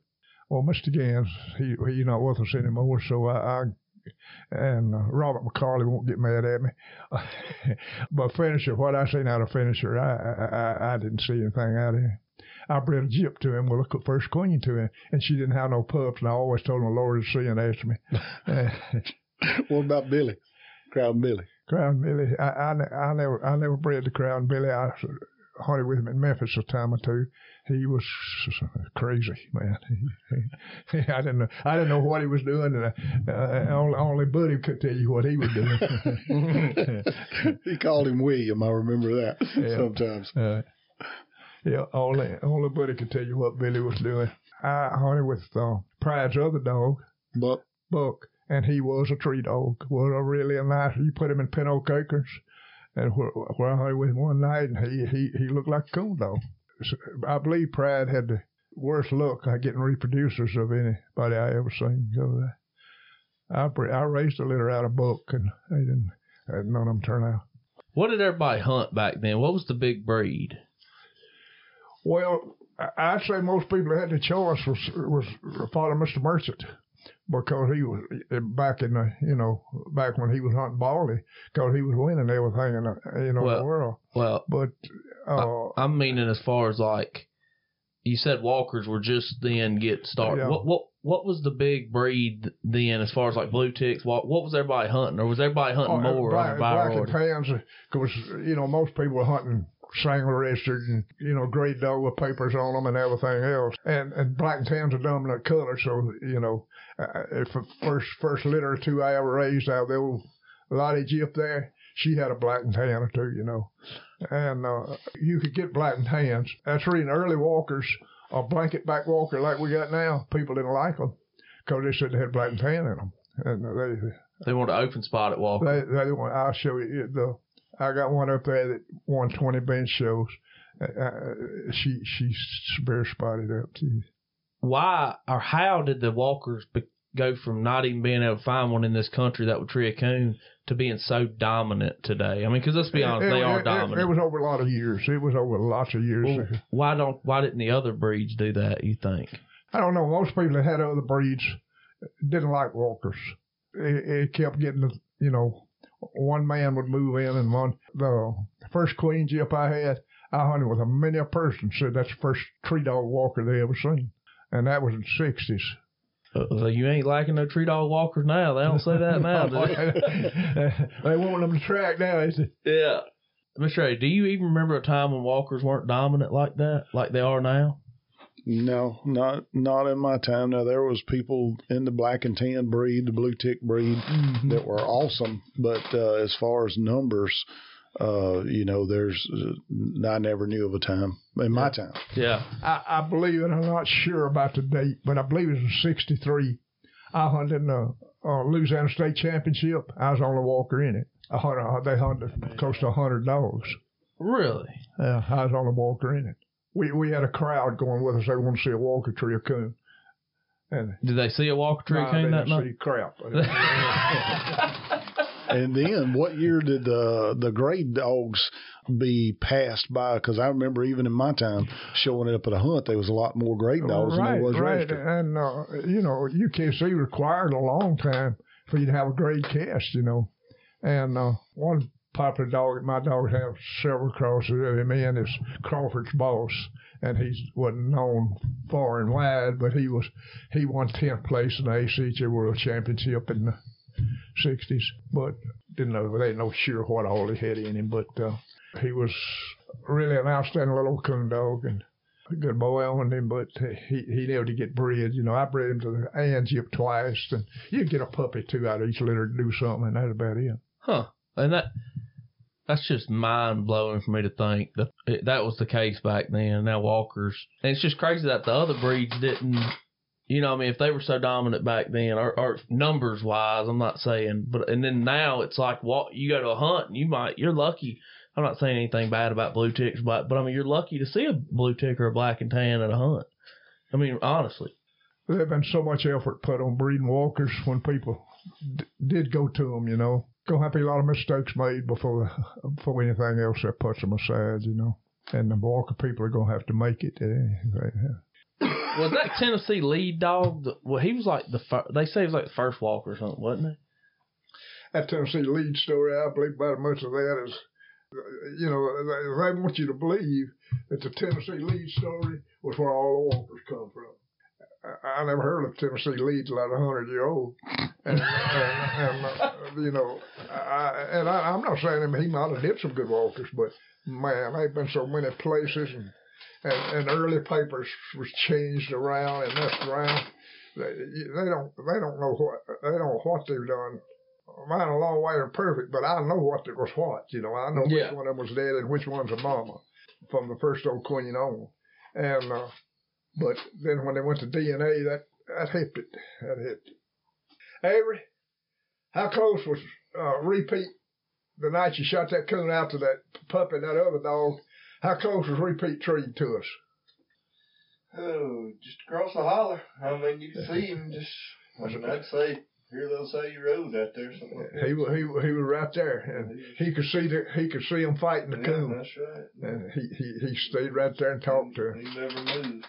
Well, Mr. Gans, he he's not with us anymore, so I, I and uh, Robert McCarley won't get mad at me. <laughs> but finisher, what I seen out of finisher, I, I I I didn't see anything out of him. I bred a gyp to him, well, the first queen to him, and she didn't have no pups, and I always told him the Lord is seeing after me. <laughs> What about Billy? Crown Billy. Crown Billy, I, I, I never I never bred the Crown Billy. I hunted with him in Memphis a time or two. He was crazy, man. he I didn't know I didn't know what he was doing, and uh, uh, only, only Buddy could tell you what he was doing. <laughs> he called him William. I remember that Yeah. sometimes. uh, yeah, only only Buddy could tell you what Billy was doing. I hunted with uh, Pride's other dog, But Buck, and he was a tree dog. Was a really a nice. You put him in Pin Oak Acres, and where, where I hunted with him one night, and he he he looked like a coon dog. I believe Pride had the worst luck at getting reproducers of anybody I ever seen. So uh, I I raised a litter out of Buck, and they didn't. uh, None of them turn out. What did everybody hunt back then? What was the big breed? Well, I'd say most people that had the choice was was Father Mr. Merchant because he was back in the you know back when he was hunting Baldy because he was winning everything in the you know Well, the world. Well, But uh, I'm meaning as far as like you said, walkers were just then get started. Yeah. What what what was the big breed then as far as like blue ticks? What what was everybody hunting, or was everybody hunting uh, more black, black and tans because you know most people were hunting Strangler registered and you know great dog with papers on them and everything else. And and black and tans are dominant color, so you know uh, if the first first litter or two I ever raised out there, Lottie Jip there, she had a black and tan or two, you know. And uh, you could get black and tans. That's reading early walkers, a blanket back walker like we got now. People didn't like them because they said they had black and tan in them, and they They wanted an open spot at Walker. they, they want, I'll show you the. I got one up there that won 20 bench shows. Uh, uh, she she's bare spotted up too. Why or how did the walkers be, go from not even being able to find one in this country that would tree a coon to being so dominant today? I mean, because let's be honest, It- they it- are it- dominant. It, was over a lot of years. It was over lots of years. Well, why don't why didn't the other breeds do that? You think? I don't know. Most people that had other breeds didn't like walkers. It, it kept getting, you know, one man would move in and one. The first queen jip I had, I hunted with a many a person said that's the first tree dog walker they ever seen, and that was in the '60s. Uh, So you ain't liking no tree dog walkers now. They don't say that <laughs> now. do they? they want them to track now. They say, Yeah. Mr. Ray, do you even remember a time when walkers weren't dominant like that, like they are now? no, not not in my time. Now there was people in the black and tan breed, the blue tick breed, that were awesome. But uh, as far as numbers, uh, you know, there's uh, I never knew of a time in my time. Yeah. I, I believe, and I'm not sure about the date, but I believe it was '63. I hunted in the uh, Louisiana State Championship. I was the only walker in it. I hunted, uh, they hunted close to 100 dogs. Really? Yeah, I was the only walker in it. We we had a crowd going with us. They wanted to see a walker tree a coon. And Did they see a walker tree nah, coon they that didn't night? see crap. <laughs> <laughs> And then, what year did the the grade dogs be passed by? Because I remember even in my time showing up at a hunt, there was a lot more grade dogs than right, there was right. registered. And uh, you know, UKC required a long time for you to have a grade cast. You know, and uh, one popular dog, my dogs have several crosses of him in is Crawford's boss, and he wasn't known far and wide, but he was he won tenth place in the ACHA World Championship in '60s, but didn't know they didn't know sure what all he had in him, but uh, he was really an outstanding little coon dog and a good boy on him, but he he never did get bred. You know, I bred him to the Anjip twice, and you get a puppy two out of each litter to do something, and that's about it. Huh. And that that's just mind blowing for me to think that that was the case back then. Now walkers, and it's just crazy that the other breeds didn't. You know, I mean, if they were so dominant back then, or, or numbers wise, I'm not saying, but and then now it's like, what you go to a hunt and you might, you're lucky. I'm not saying anything bad about blue ticks, but but I mean, you're lucky to see a blue tick or a black and tan at a hunt. I mean, honestly, there'd been so much effort put on breeding walkers when people d- did go to them. You know, gonna have to be a lot of mistakes made before before anything else that puts them aside. You know, and the walker people are gonna have to make it. Uh, Was that Tennessee lead dog? Well, he was like the fir- they say he was like the first walker or something, wasn't he? that Tennessee lead story, I believe about as much of that is, you know, they, they want you to believe that the Tennessee lead story was where all the walkers come from. I, I never heard of Tennessee leads like a hundred year old, and, and, and uh, you know, I, and I, I'm not saying him he might have did some good walkers, but man, they've been so many places and. And, and early papers was changed around and messed around. They, they don't they don't know what they don't know what they've done mine a long way from perfect, but I know what it was what. You know, I know Yeah. which one of them was dead and which one's a mama from the first old queen on. And uh, but then when they went to DNA, that that hipped it. That hipped it. Avery, how close was uh, repeat the night you shot that coon out to that puppy and that other dog? How close was repeat treed to us? Oh, just across the holler. I mean, you can see him just. I mean, I'd say here they'll say you rode out there. Something like. He wa- he he was right there, and he could see the he could see him fighting the Yeah, coon, that's right. and he, he he stayed right there and talked to him. He never moved.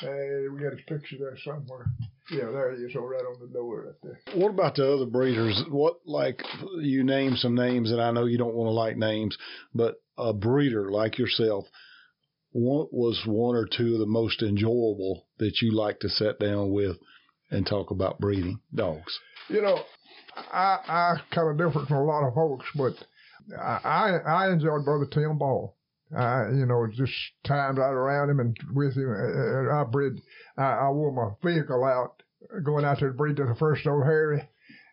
Hey, we got his picture there somewhere. Yeah, there he is, over right on the door right there. What about the other breeders? What like you name some names, and I know you don't want to like names, but a breeder like yourself, what was one or two of the most enjoyable that you like to sit down with and talk about breeding dogs? You know, I I kind of different from a lot of folks, but I I, enjoyed Brother Tim Ball. I you know just times out around him and with him. I bred. I, I wore my vehicle out going out there to breed to the first old Harry,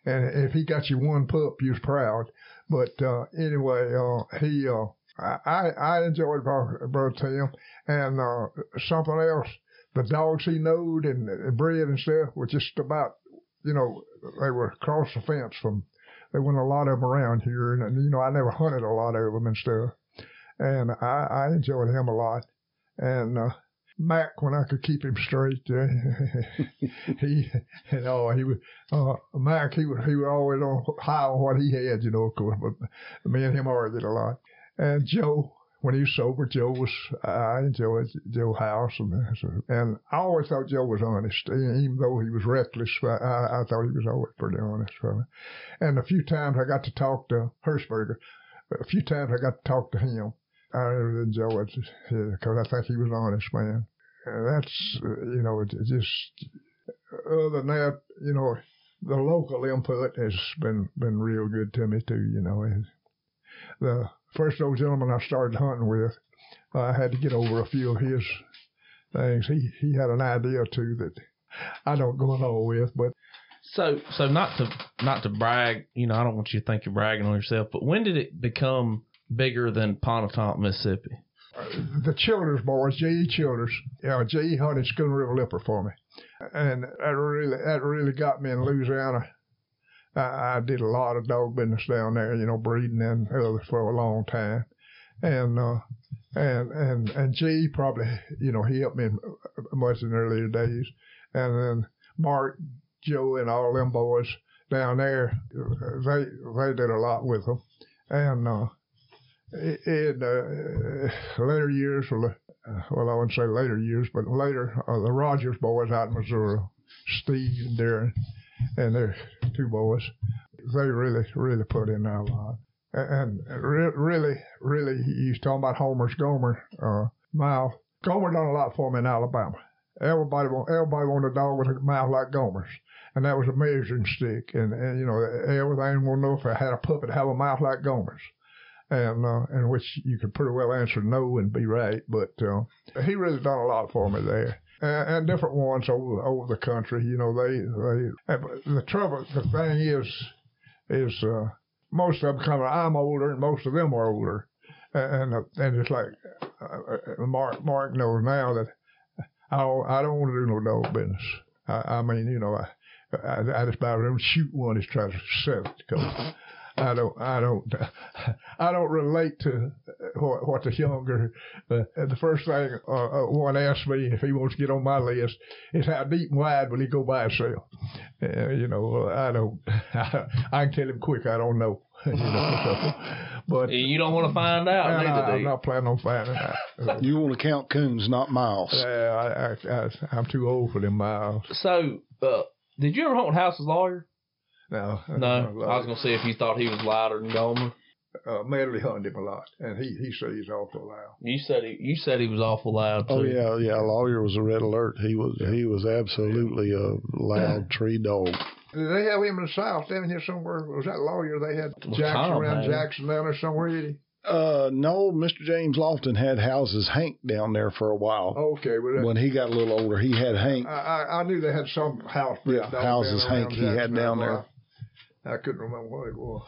and if he got you one pup, you was proud. But uh, anyway, uh, he uh, I I I enjoyed Brother Tim and uh, something else. The dogs he knowed and, and bred and stuff were just about you know, they were across the fence from. There wasn't a lot of them around here, and, and you know, I never hunted a lot of them and stuff. And I, I enjoyed him a lot. And uh, Mac, when I could keep him straight, uh, <laughs> he, you know, he was uh, Mac. He was he was always on high on what he had, you know, of course. But me and him argued a lot. And Joe, when he was sober, Joe was I enjoyed Joe House, and and I always thought Joe was honest, even though he was reckless. I, I, thought he was always pretty honest. And a few times I got to talk to Hirschberger. A few times I got to talk to him. I really enjoyed because I think he was honest man. And that's you know just other than that, you know, the local input has been been real good to me too. You know, the first old gentleman I started hunting with, I had to get over a few of his things. He he had an idea too that I don't go along with, but So so not to not to brag, you know, I don't want you to think you're bragging on yourself, but when did it become bigger than Pontotoc, Mississippi? the Childers boys, J.E. Childers, you know, J.E. hunted Skuna River Lipper for me, and that really that really got me in Louisiana. I, I did a lot of dog business down there, you know, breeding and others for a long time, and uh, and and and G probably, you know, he helped me much in earlier days, and then Mark, Joe, and all them boys down there, they they did a lot with them, and. uh in uh, later years, well, I wouldn't say later years, but later, uh, the Rogers boys out in Missouri, Steve and Darren, and their two boys, they really, really put in a lot. And and re- really, really, he's talking about Homer's Gomer, uh, mouth. Gomer done a lot for me in Alabama. Everybody, everybody wanted a dog with a mouth like Gomer's. And that was a measuring stick. And, and you know, everything will know if I had a puppet have a mouth like Gomer's and uh, in which you could pretty well answer no and be right. But uh, he really done a lot for me there, and, and different ones over over the country. You know, they they. The trouble, the thing is, is uh, most of them come. I'm older, and most of them are older, and uh, and it's like uh, Mark Mark knows now that I don't, I don't want to do no dog business. I, I mean, you know, I. I, I just about to shoot one is trying to sell it I don't, I don't, <laughs> I don't relate to what, what the younger. Uh, the first thing uh, uh, one asks me if he wants to get on my list is how deep and wide will he go by himself. Uh, you know, I don't. I, <laughs> I can tell him quick. I don't know. <laughs> You know, but You don't want to find out, I, I'm you. not planning on finding out. You want to count coons, not miles. Yeah, I, I, I, I'm too old for them miles. So, uh, did you ever hunt with House's lawyer? No, No. I was gonna see if you thought he was louder than Gomer. uh, Medley hunted him a lot, and he he says he's awful loud. You said he, you said he was awful loud. Too. Oh yeah, yeah. Lawyer was a red alert. He was he was absolutely a loud <clears throat> tree dog. Did they have him in the South down here somewhere? Was that lawyer they had Well, Jackson Tom around had him. Jacksonville or somewhere? Eddie? Uh, no, Mr. James Lofton had houses Hank down there for a while. Okay, well, When he got a little older, he had Hank. I, I I knew they had some house. Yeah, houses Hank he had Jacksonville, down there. But I, I couldn't remember what it was.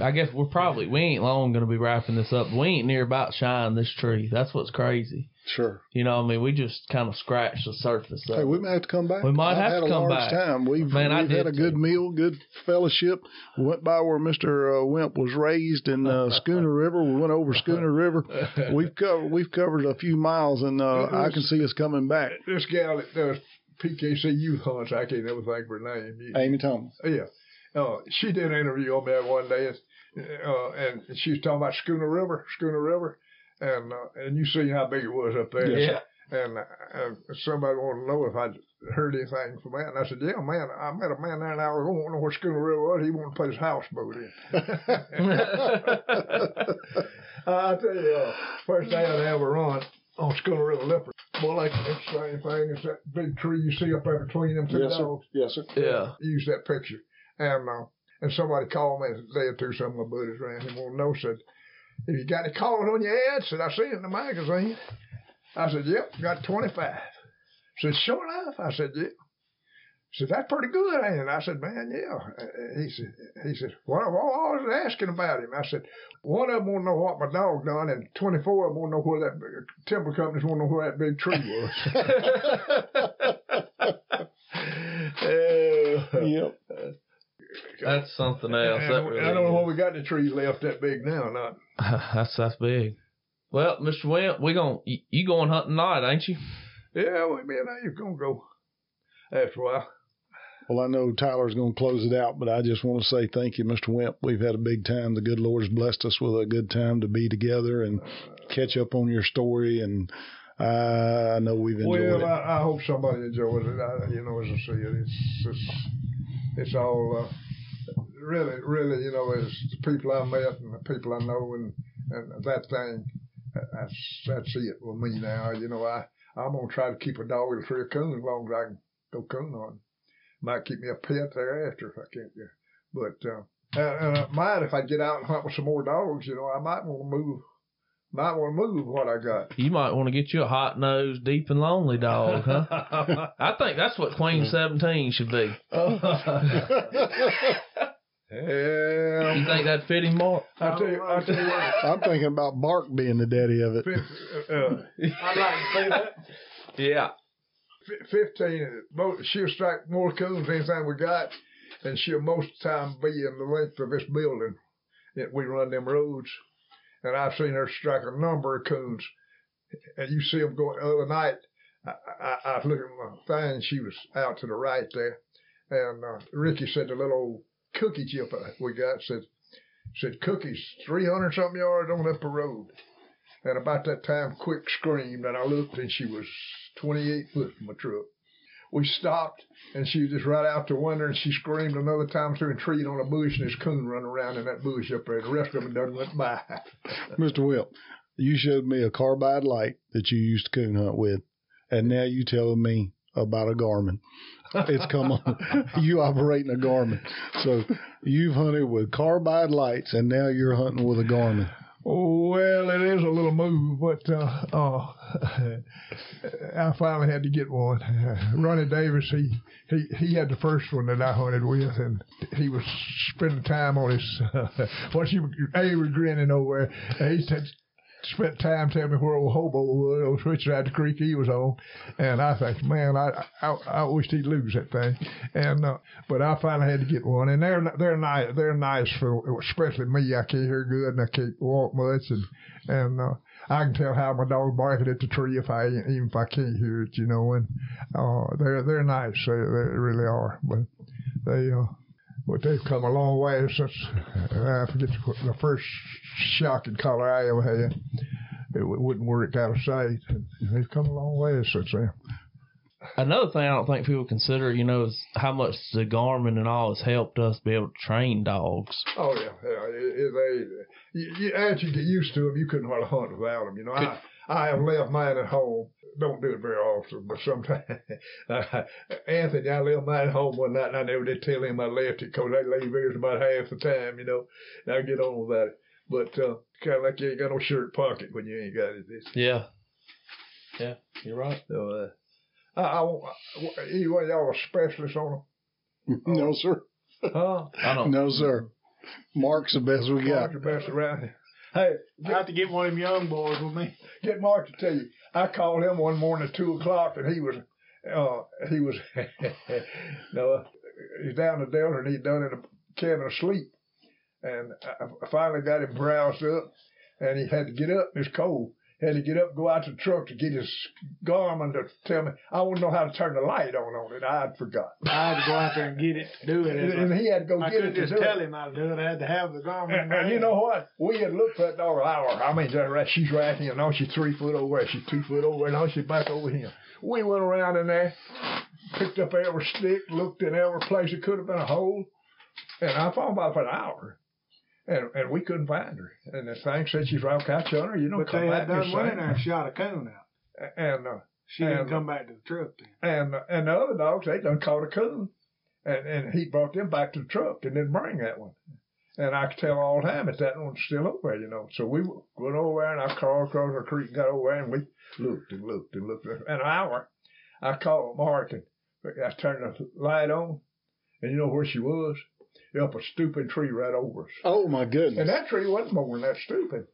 I guess we're probably we ain't long gonna be wrapping this up. We ain't near about shine this tree. That's what's crazy. Sure. You know, what I mean, we just kind of scratched the surface. Hey, we might have to come back. We might I've have had to a come large back. time. We've, Man, I we've had a good too. meal, good fellowship. We went by where Mr. Uh, Wimp was raised in uh, Skuna River. We went over Skuna River. <laughs> We've covered we've covered a few miles, and uh, I can see us coming back. This gal that does PKC youth hunts, I can't ever think of her name. You- Amy Thomas. Yeah. Uh, she did an interview on me one day, uh, and she was talking about Skuna River, Skuna River, and uh, and you see how big it was up there. Yeah. And uh, somebody wanted to know if I'd heard anything from that, and I said, "Yeah, man, I met a man there an hour ago. Wanted to know where Skuna River was. He wanted to put his houseboat in." <laughs> I tell you, uh, first day I'd ever run on Skuna River Lipper. Well, like it's the same thing as that big tree you see up there between them two Yes, sir. Yes, sir. yeah. use that picture. And uh, and somebody called me a day or two, some of my buddies around him want to know, said, Have you got any calls on your ad? Said, I see it in the magazine. I said, Yep, got 25. Said, Sure enough. I said, Yeah. Said, That's pretty good, ain't it? I said, Man, yeah. He said, he said, Well, I was asking about him. I said, One of them want to know what my dog done, and 24 of them want to know where that big, timber companies want to know where that big tree was. <laughs> <laughs> Uh, Yep. That's something else. And That I don't know is. what we got the trees left that big now or not. <laughs> that's that's big. Well, Mr. Wimp, we gon' you, you going hunting tonight, ain't you? Yeah, well, me and I are gonna go after a while. Well, I know Tyler's going to close it out, but I just want to say thank you, Mr. Wimp. We've had a big time. The good Lord's blessed us with a good time to be together and catch up on your story. And uh, I know we've enjoyed well, it. I, I hope somebody enjoys it. I, you know, as I say it's it's, it's all uh, really, really, you know, as the people I met and the people I know and and that thing. That's that's it with me now. You know, I I'm gonna try to keep a dog with a tree of coon as long as I can go coon on. Might keep me a pet thereafter if I can't. Yeah. But uh, and, and I might if I get out and hunt with some more dogs. You know, I might want to move. Might want to move what I got. You might want to get you a hot nosed, deep and lonely dog, huh? <laughs> I think that's what Queen Seventeen should be. <laughs> Yeah. You think that'd fit him more? I tell you, I tell you what. I'm thinking about Bark being the daddy of it. fif- uh, I'd like to see that. Yeah. fi- Fifteen. Most, she'll strike more coons than anything we got, and she'll most of the time be in the length of this building. That we run them roads, and I've seen her strike a number of coons, and you see them going. The other night, I, I, I was looking at my thing. She was out to the right there, and uh, Ricky said the little old cookie chip we got said said cookies three hundred something yards on up the road. And about that time, Quick screamed, and I looked, and she was 28 foot from my truck. We stopped, and she was just right out to window, and she screamed another time through and treed on a bush, and this coon run around in that bush up there. The rest of them done went by. <laughs> Mr. Wimp, you showed me a carbide light that you used to coon hunt with, and now you telling me about a Garmin. It's come on. you operating a Garmin. So you've hunted with carbide lights, and now you're hunting with a Garmin. Well, it is a little move, but uh, uh, <laughs> I finally had to get one. <laughs> Ronnie Davis, he, he he had the first one that I hunted with, and he was spending time on his. Uh, <laughs> what you A was grinning over. He said, spent time telling me where old Hobo was, which side of the creek he was on, and I think, man, I I, I wished he'd lose that thing, and uh, but I finally had to get one, and they're they're nice, they're nice for especially me. I can't hear good and I can't walk much, and and uh, I can tell how my dog barking at the tree if I even if I can't hear it, you know, and uh, they're they're nice, they, they really are, but they. Uh, but they've come a long way since uh, I forget the, the first shocking collar I ever had. It wouldn't work out of sight. And they've come a long way since then. Another thing I don't think people consider, you know, is how much the Garmin and all has helped us be able to train dogs. Oh yeah, yeah. It, it, they, you, you, as you get used to them, you couldn't hardly hunt without them. You know, I I have left mine at home. Don't do it very often, but sometimes. Uh, <laughs> Anthony, I left mine at home one night, and I never did tell him I left it because I leave here about half the time. You know, and I get on about it. But uh, kind of like you ain't got no shirt pocket when you ain't got it. It's, Yeah. Yeah, you're right. so, uh, I, I, won't- either one of y'all are specialists on them? <laughs> No, sir. huh? I don't. No, sir. Mark's the best we got. Mark the best around here. Hey, I have to get one of them young boys with me. get Mark to tell you. I called him one morning at two o'clock, and he was, uh, he was, <laughs> no, he's down in the Delta, and he's done in a cabin asleep. And I I finally got him browsed up, and he had to get up. It's cold. Had to get up, go out to the truck to get his Garmin to tell me. I wouldn't know how to turn the light on on it. I'd forgot. I had to go out there and get it, to do it. And, and he had to go I get it couldn't to just do tell it. him how to do it. I had to have the Garmin. And, and you know what? We had looked for that dog an hour. I mean, she's right here. Now she's three foot over. there. She's two foot over. there. Now she's back over here. We went around in there, picked up every stick, looked in every place it could have been a hole, and I found about for an hour. And, and we couldn't find her. And the thing said she's right catch on her. You don't But come they back had done and went in there and shot a coon out. And uh, She didn't come back to the truck then. and and the other dogs they done caught a coon, and and he brought them back to the truck and didn't bring that one. And I could tell all the time that that one's still over there, you know. So we went over there and I crawled across the creek and got over there and we looked and looked and looked. In an hour, I called Mark and I turned the light on, and you know where she was? Up a stupid tree right over us. Oh my goodness. And that tree wasn't more than that stupid.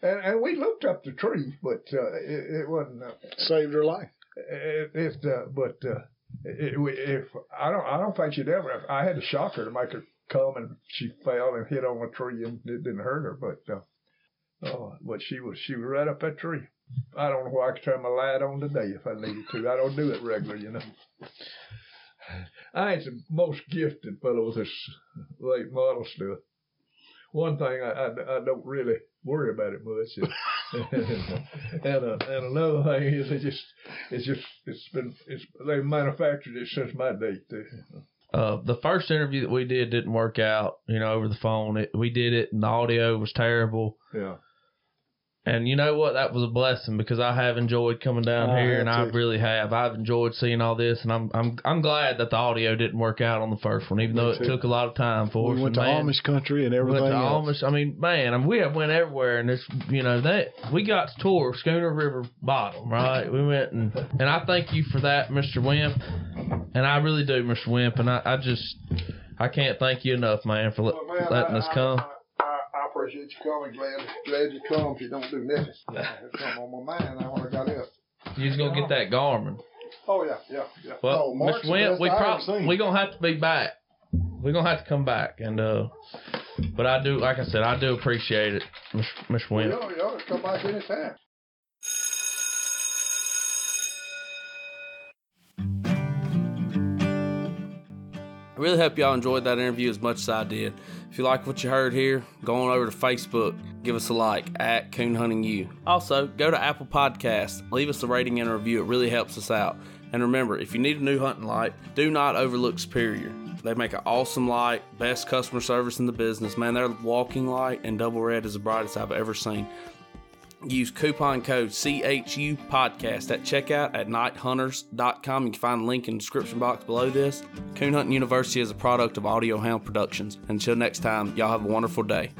And and we looked up the tree, but uh, it, it wasn't. Uh, Saved her life. it, it uh, but uh, it, if I don't, I don't think she'd ever. I had to shock her to make her come, and she fell and hit on a tree, and it didn't hurt her. But uh, oh, but she was she was right up that tree. I don't know why I could turn my light on today if I needed to. I don't do it regular, you know. I ain't the most gifted fellow with this late model stuff. One thing I, I, I don't really worry about it much. <laughs> and uh, and another thing is it just it's just it's been it's they manufactured it since my date. too. Uh, the first interview that we did didn't work out, you know, over the phone. It, we did it, and the audio was terrible. Yeah. And you know what? That was a blessing because I have enjoyed coming down I here, and I too. really have. I've enjoyed seeing all this, and I'm I'm I'm glad that the audio didn't work out on the first one, even Me though it took a lot of time for us. We went And to man, Amish country and everything went to else. Amish. I mean, man, I mean, we have went everywhere, and this, you know, that we got to tour Skuna River Bottom, right? We went, and and I thank you for that, Mr. Wimp, and I really do, Mr. Wimp, and I, I just I can't thank you enough, man, for Well, man, letting I, us come. I appreciate you coming. Glad glad you come. If you don't do nothing, <laughs> it's something on my mind. I want to got up. You just gonna get that Garmin. Oh yeah, yeah, yeah. Well, Mark's Mr. Wimp, we probably we gonna have to be back. We're gonna have to come back, and uh, but I do, like I said, I do appreciate it, Miss Wimp. you ought- you ought to come back anytime. Really hope y'all enjoyed that interview as much as I did. If you like what you heard here, go on over to Facebook, give us a like at Coon Hunting U. Also, go to Apple Podcasts, leave us a rating and a review. It really helps us out. And remember, if you need a new hunting light, do not overlook Superior. They make an awesome light, best customer service in the business. Man, their walking light and double red is the brightest I've ever seen. Use coupon code CHU podcast at checkout at nighthunters.com. You can find the link in the description box below this. Coon Hunting University is a product of Audio Hound Productions. Until next time, y'all have a wonderful day.